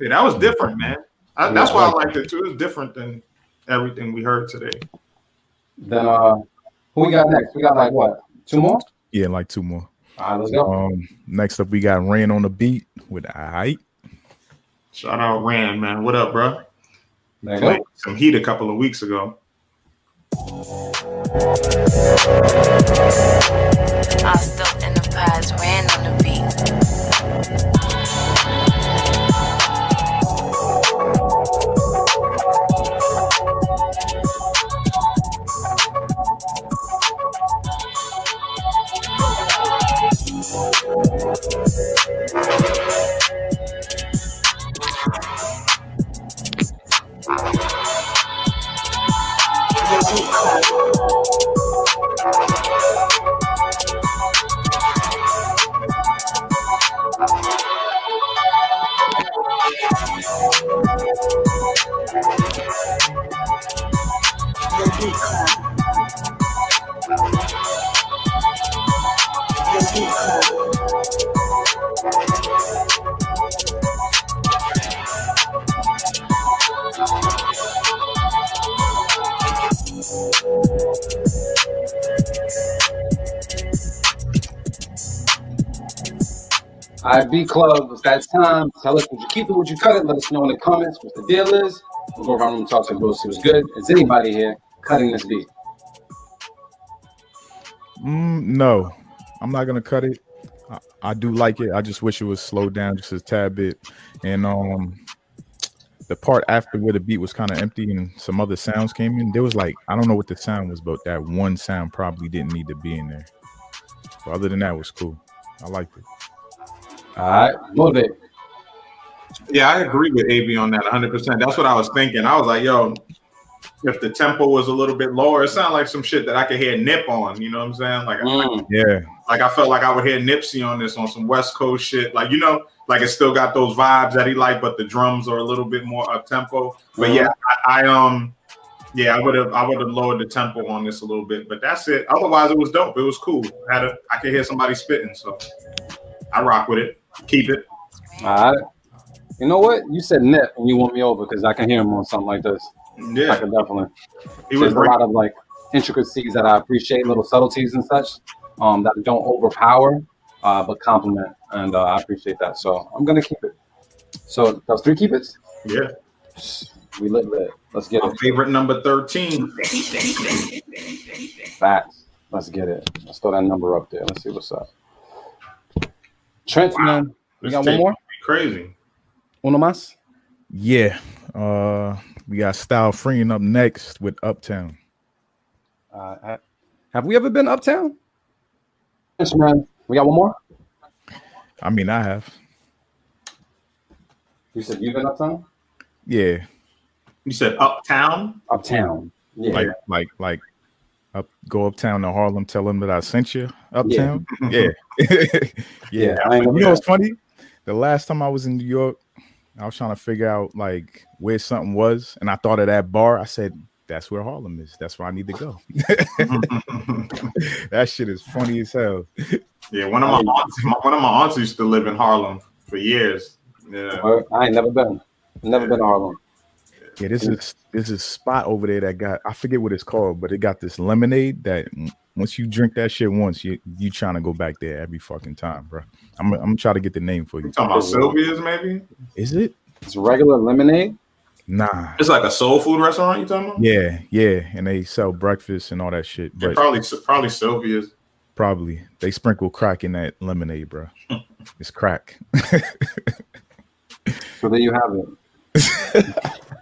yeah, that was different, man. I, that's why I liked it too. It was different than everything we heard today. Then uh, who we got next? We got like what? Two more? Yeah, like two more. All right, let's go. Um, next up, we got Rain on the Beat with I. Shout out Rand, man. What up, bro? There Played go. some heat a couple of weeks ago. I stuck in ran on the beat. The All right, Beat Club, it's that time. Tell us would you keep it, would you cut it? Let us know in the comments what the deal is. We'll go around and talk to the see what's good. Is anybody here cutting this beat? Mm, no, I'm not gonna cut it. I, I do like it. I just wish it was slowed down just a tad bit. And um, the part after where the beat was kind of empty and some other sounds came in, there was like I don't know what the sound was, but that one sound probably didn't need to be in there. So other than that, was cool. I liked it. All right, motivate. Yeah, I agree with AB on that 100%. That's what I was thinking. I was like, yo, if the tempo was a little bit lower, it sounded like some shit that I could hear Nip on. You know what I'm saying? Like, Mm. Yeah, like I felt like I would hear Nipsey on this on some West Coast shit. Like, you know, like it still got those vibes that he like, but the drums are a little bit more up tempo. But Mhm. yeah, I, I um yeah, I would have I would have lowered the tempo on this a little bit, but that's it. Otherwise, it was dope. It was cool. I had a I could hear somebody spitting, so I rock with it. Keep it. All right. You know what? You said Nip and you want me over because I can hear him on something like this. Yeah. I can definitely. he was There's a lot of like intricacies that I appreciate, little subtleties and such, um, that don't overpower, uh, but complement, and uh, I appreciate that. So I'm gonna keep it. So those three keep it. Yeah, We lit lit. Let's get my it. favorite number thirteen. Facts. Let's get it. Let's throw that number up there. Let's see what's up. Trent, man. We This got one more. be Crazy. Uno más. yeah. Uh, we got Style freeing up next with Uptown. Uh, have we ever been uptown? Yes, man. We got one more. I mean, I have. You said you've been uptown. Yeah, You said Uptown. Uptown. Yeah. like like like up go uptown to Harlem, tell them that I sent you uptown. Yeah, yeah. Yeah, I ain't You know what's funny? The last time I was in New York, I was trying to figure out like where something was, and I thought of that bar. I said, "That's where Harlem is. That's where I need to go." that shit is funny as hell. Yeah, one of my aunts, my- one of my aunts used to live in Harlem for years. Yeah, I ain't never been. Never been to Harlem. Yeah, this is this is spot over there that got I forget what it's called, but it got this lemonade that once you drink that shit once, you you trying to go back there every fucking time, bro. I'm I'm gonna try to get the name for you. talking about Sylvia's maybe. Is it? It's regular lemonade. Nah. It's like a soul food restaurant. You talking about? Yeah, yeah, and they sell breakfast and all that shit. Yeah, But probably probably Sylvia's. probably they sprinkle crack in that lemonade, bro. It's crack. So there you have it.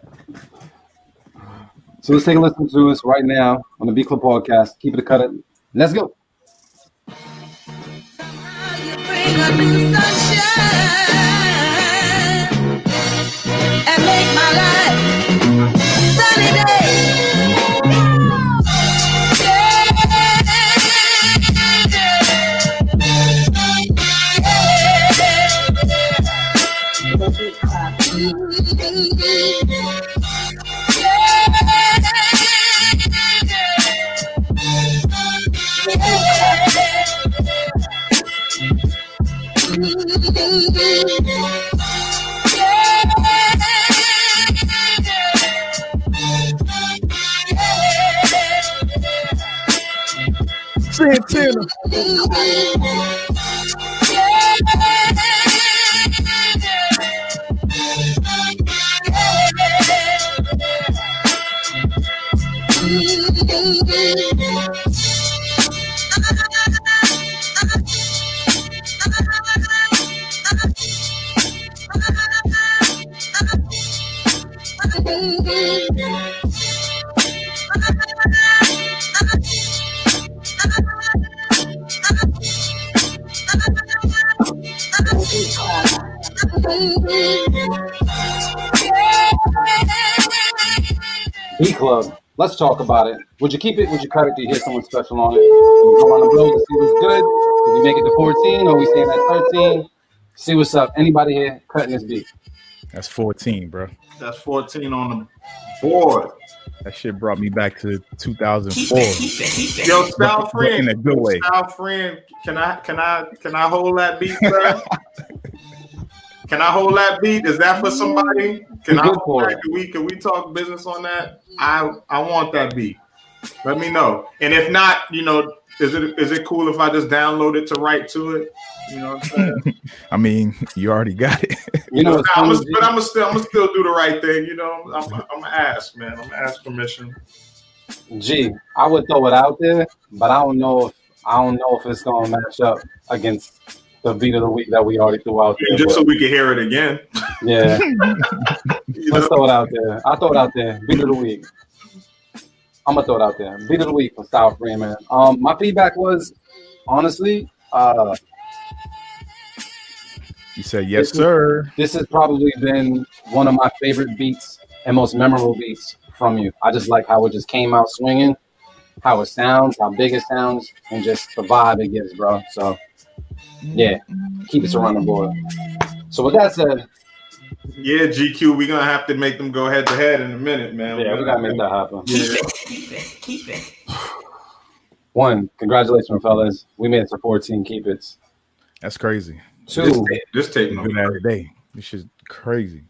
so let's take a listen to this right now on the Beat Club podcast. Keep it cut it. Let's go. and make my life talk about it. Would you keep it? Would you cut it? Do you hear someone special on it? Can we go around the blow to see what's good? Did we make it to 14? Or we staying at 13? See what's up. Anybody here cutting this beat? That's 14, bro. That's 14 on the board. That shit brought me back to 2004. Yo, style But in a good way. style friend, can I can I can I hold that beat, bro? can I hold that beat? Is that for somebody? Can I hold that? Can we can we talk business on that? I I want that beat. Let me know. And if not, you know, is it is it cool if I just download it to write to it? You know what I'm saying? I mean, you already got it. You know, I'm funny, a, but I'm gonna still I'm gonna still do the right thing. You know, I'm I'm gonna ask, man. I'm gonna ask permission. Gee, I would throw it out there, but I don't know if I don't know if it's gonna match up against the beat of the week that we already threw out there. Just but- so we can hear it again. yeah, let's throw it out there. I'll throw it out there. Beat of the week. I'm gonna throw it out there. Beat of the week for Style Freeman. Um, my feedback was honestly, uh, He said, "Yes, This is- sir." This has probably been one of my favorite beats and most memorable beats from you. I just like how it just came out swinging, how it sounds, how big it sounds, and just the vibe it gives, bro. So, yeah, keep it surrounding board. So with that said, Yeah, GQ, we're gonna have to make them go head to head in a minute, man. yeah, we gotta make that happen. Keep Yeah. Keep it, keep it. One, congratulations, fellas. We made it to 14 keep it. That's crazy. Two, This tape, Good ass day. This is crazy.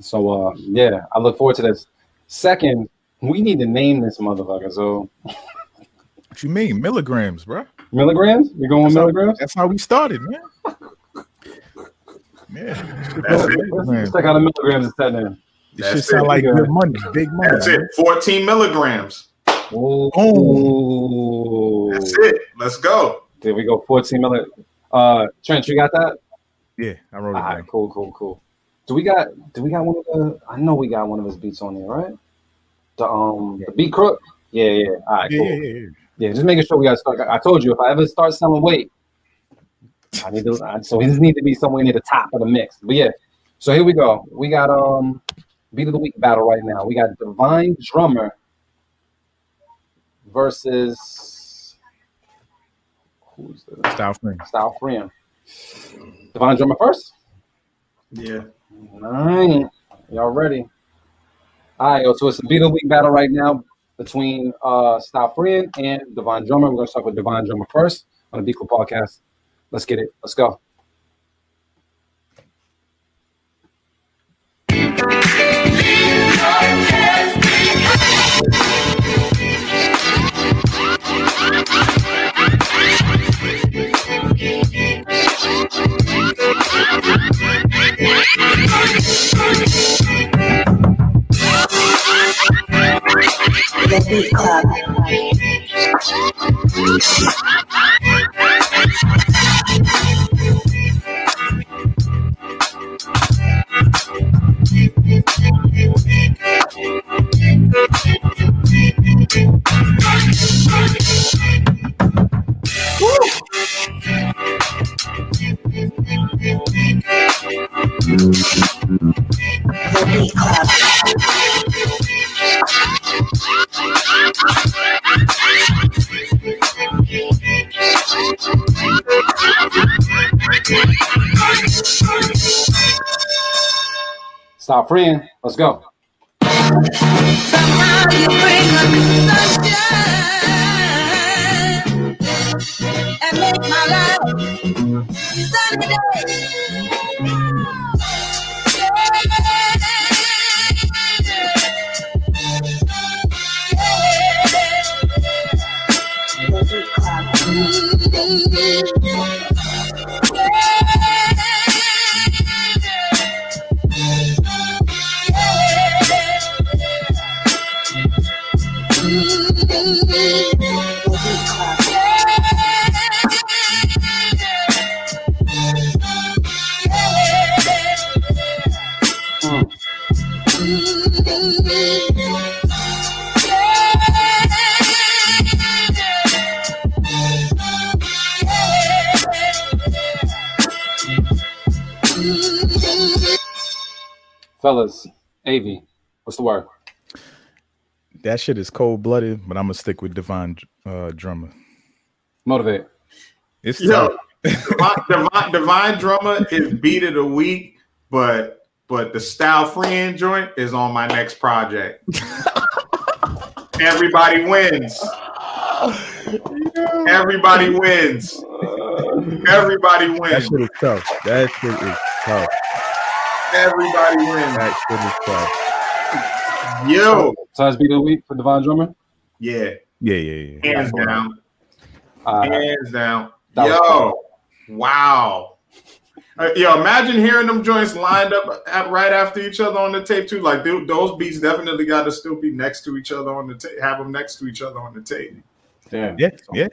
so uh yeah, I look forward to this. Second, we need to name this motherfucker. So What you mean milligrams, bro? milligrams? We going with That's how, milligrams? that's how we started, man. Yeah, That's it. Let's check out the milligrams instead then. This That's shit sound like good money, big money. That's it. 14 milligrams. Ooh. That's it. Let's go. There we go. 14 million. Uh Trent, you got that? Yeah, I wrote All it right, cool, cool, cool. Do we got do we got one of the I know we got one of his beats on there, right? The um the beat crook? Yeah, yeah. All right, Yeah, cool. yeah, yeah, yeah. Yeah, just making sure we gotta start. I told you if I ever start selling weight, I need to. I- So he just need to be somewhere near the top of the mix. But yeah, so here we go. We got um beat of the week battle right now. We got Divine Drummer versus who's the Style frame. Style Friend. Divine Drummer first. Yeah. All right, y'all ready? All right, yo, so it's a beat of the week battle right now between uh Style Friend and Divine Drummer. We're gonna start with Divine Drummer first on the Beat Club podcast. Let's get it. Let's go. The Beat Club. The Beat Club. Style Friend, let's go. Fellas, AV, what's the word? That shit is cold blooded, but I'm gonna stick with Divine uh, Drummer. Motivate. It's Yo, tough. Divine, Divine, Divine Drummer is beat of the week, but but the Style Friend joint is on my next project. Everybody wins. Everybody wins. Everybody wins. That shit is tough. That shit is tough. Everybody wins. That shit is. Yo, So that's beat of the week for Divine Drummer. yeah, Yeah, yeah, yeah. hands down, Uh, hands down. That Yo, wow. Uh, yo, imagine hearing them joints lined up at, right after each other on the tape too. Like dude, those beats definitely got to still be next to each other on the tape. Have them next to each other on the tape. damn. Yeah, yeah.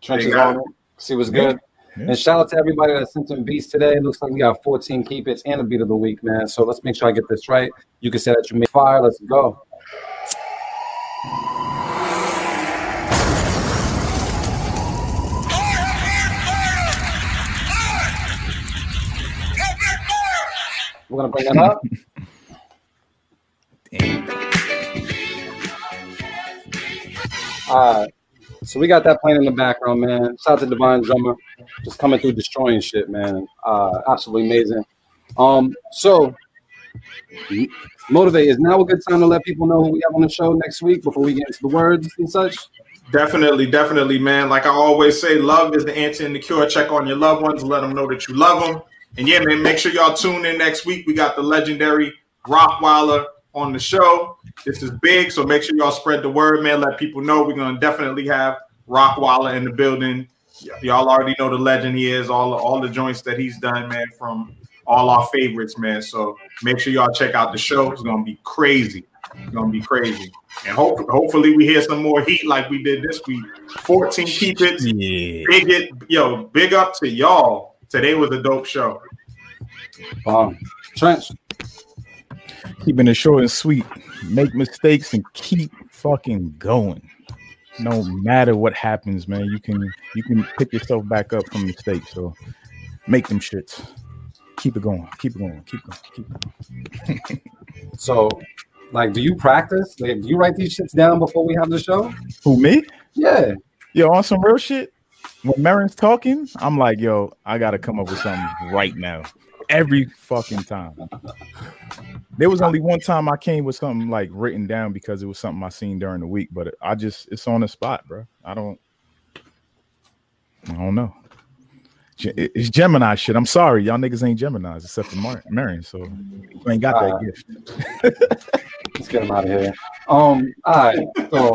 Trenches on. See what's good. Yeah. And shout out to everybody that sent some beats today. It looks like we got 14 keep its and a beat of the week, man. So let's make sure I get this right. You can say that you made fire. Let's go. We're gonna bring that up. All right. So we got that playing in the background, man. Shout out to Divine Drummer, just coming through destroying shit, man. Uh, absolutely amazing. Um, so motivate is now a good time to let people know who we have on the show next week before we get into the words and such. Definitely, definitely, man. Like I always say, love is the answer and the cure. Check on your loved ones, let them know that you love them. And yeah, man, make sure y'all tune in next week. We got the legendary Rockwilder on the show. This is big, so make sure y'all spread the word, man. Let people know we're gonna definitely have Rockwilder in the building. Y'all already know the legend he is. All all the joints that he's done, man, from all our favorites, man. So make sure y'all check out the show. It's gonna be crazy. It's gonna be crazy. And hope, hopefully we hear some more heat like we did this week. 14 keep it. Yeah. Big it, yo, big up to y'all. Today was a dope show. Um, Trench. Keeping it short and sweet. Make mistakes and keep fucking going. No matter what happens, man, you can you can pick yourself back up from mistakes. So make them shits. Keep it going. Keep it going. Keep going. Keep going. So, like, do you practice? Like, do you write these shits down before we have the show? Who me? Yeah. Yo, on some real shit. When Marin's talking, I'm like, yo, I gotta come up with something right now. Every fucking time. There was only one time I came with something like written down because it was something I seen during the week, but I just it's on the spot, bro. I don't I don't know. It's Gemini shit. I'm sorry, y'all niggas ain't Gemini's except for Mar- Marin, so you ain't got that Uh, gift. Let's get him out of here. Um, all right. So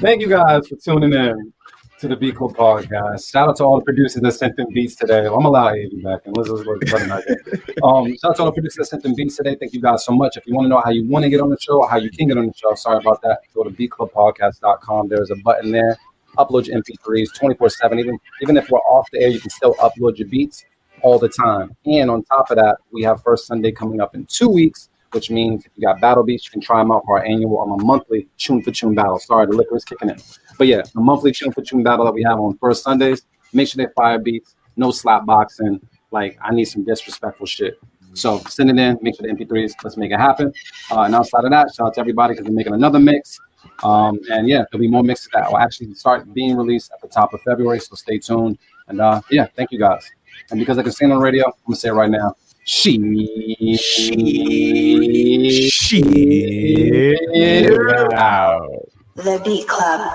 thank you guys for tuning in to the Beat Club podcast. Shout out to all the producers that sent them beats today. I'm gonna allow Avi back and letting I get. Um, shout out to all the producers that sent them beats today. Thank you guys so much. If you want to know how you want to get on the show or how you can get on the show, sorry about that. Go to beatclubpodcast.com. There's a button there. Upload your MP3s 24/7. Even even if we're off the air, you can still upload your beats all the time. And on top of that, we have First Sunday coming up in two weeks, which means if you got battle beats, you can try them out for our annual or a monthly tune for tune battle. Sorry, the liquor is kicking in. But yeah, the monthly tune for tune battle that we have on First Sundays. Make sure they fire beats, no slap boxing. Like I need some disrespectful shit. So send it in, make sure the MP3s, let's make it happen. Uh, and outside of that, shout out to everybody because we're making another mix. Um, and yeah, there'll be more mixes that will actually start being released at the top of February. So stay tuned. And uh, yeah, thank you guys. And because I can it on the radio, I'm gonna say it right now. She Shit. The Beat Club.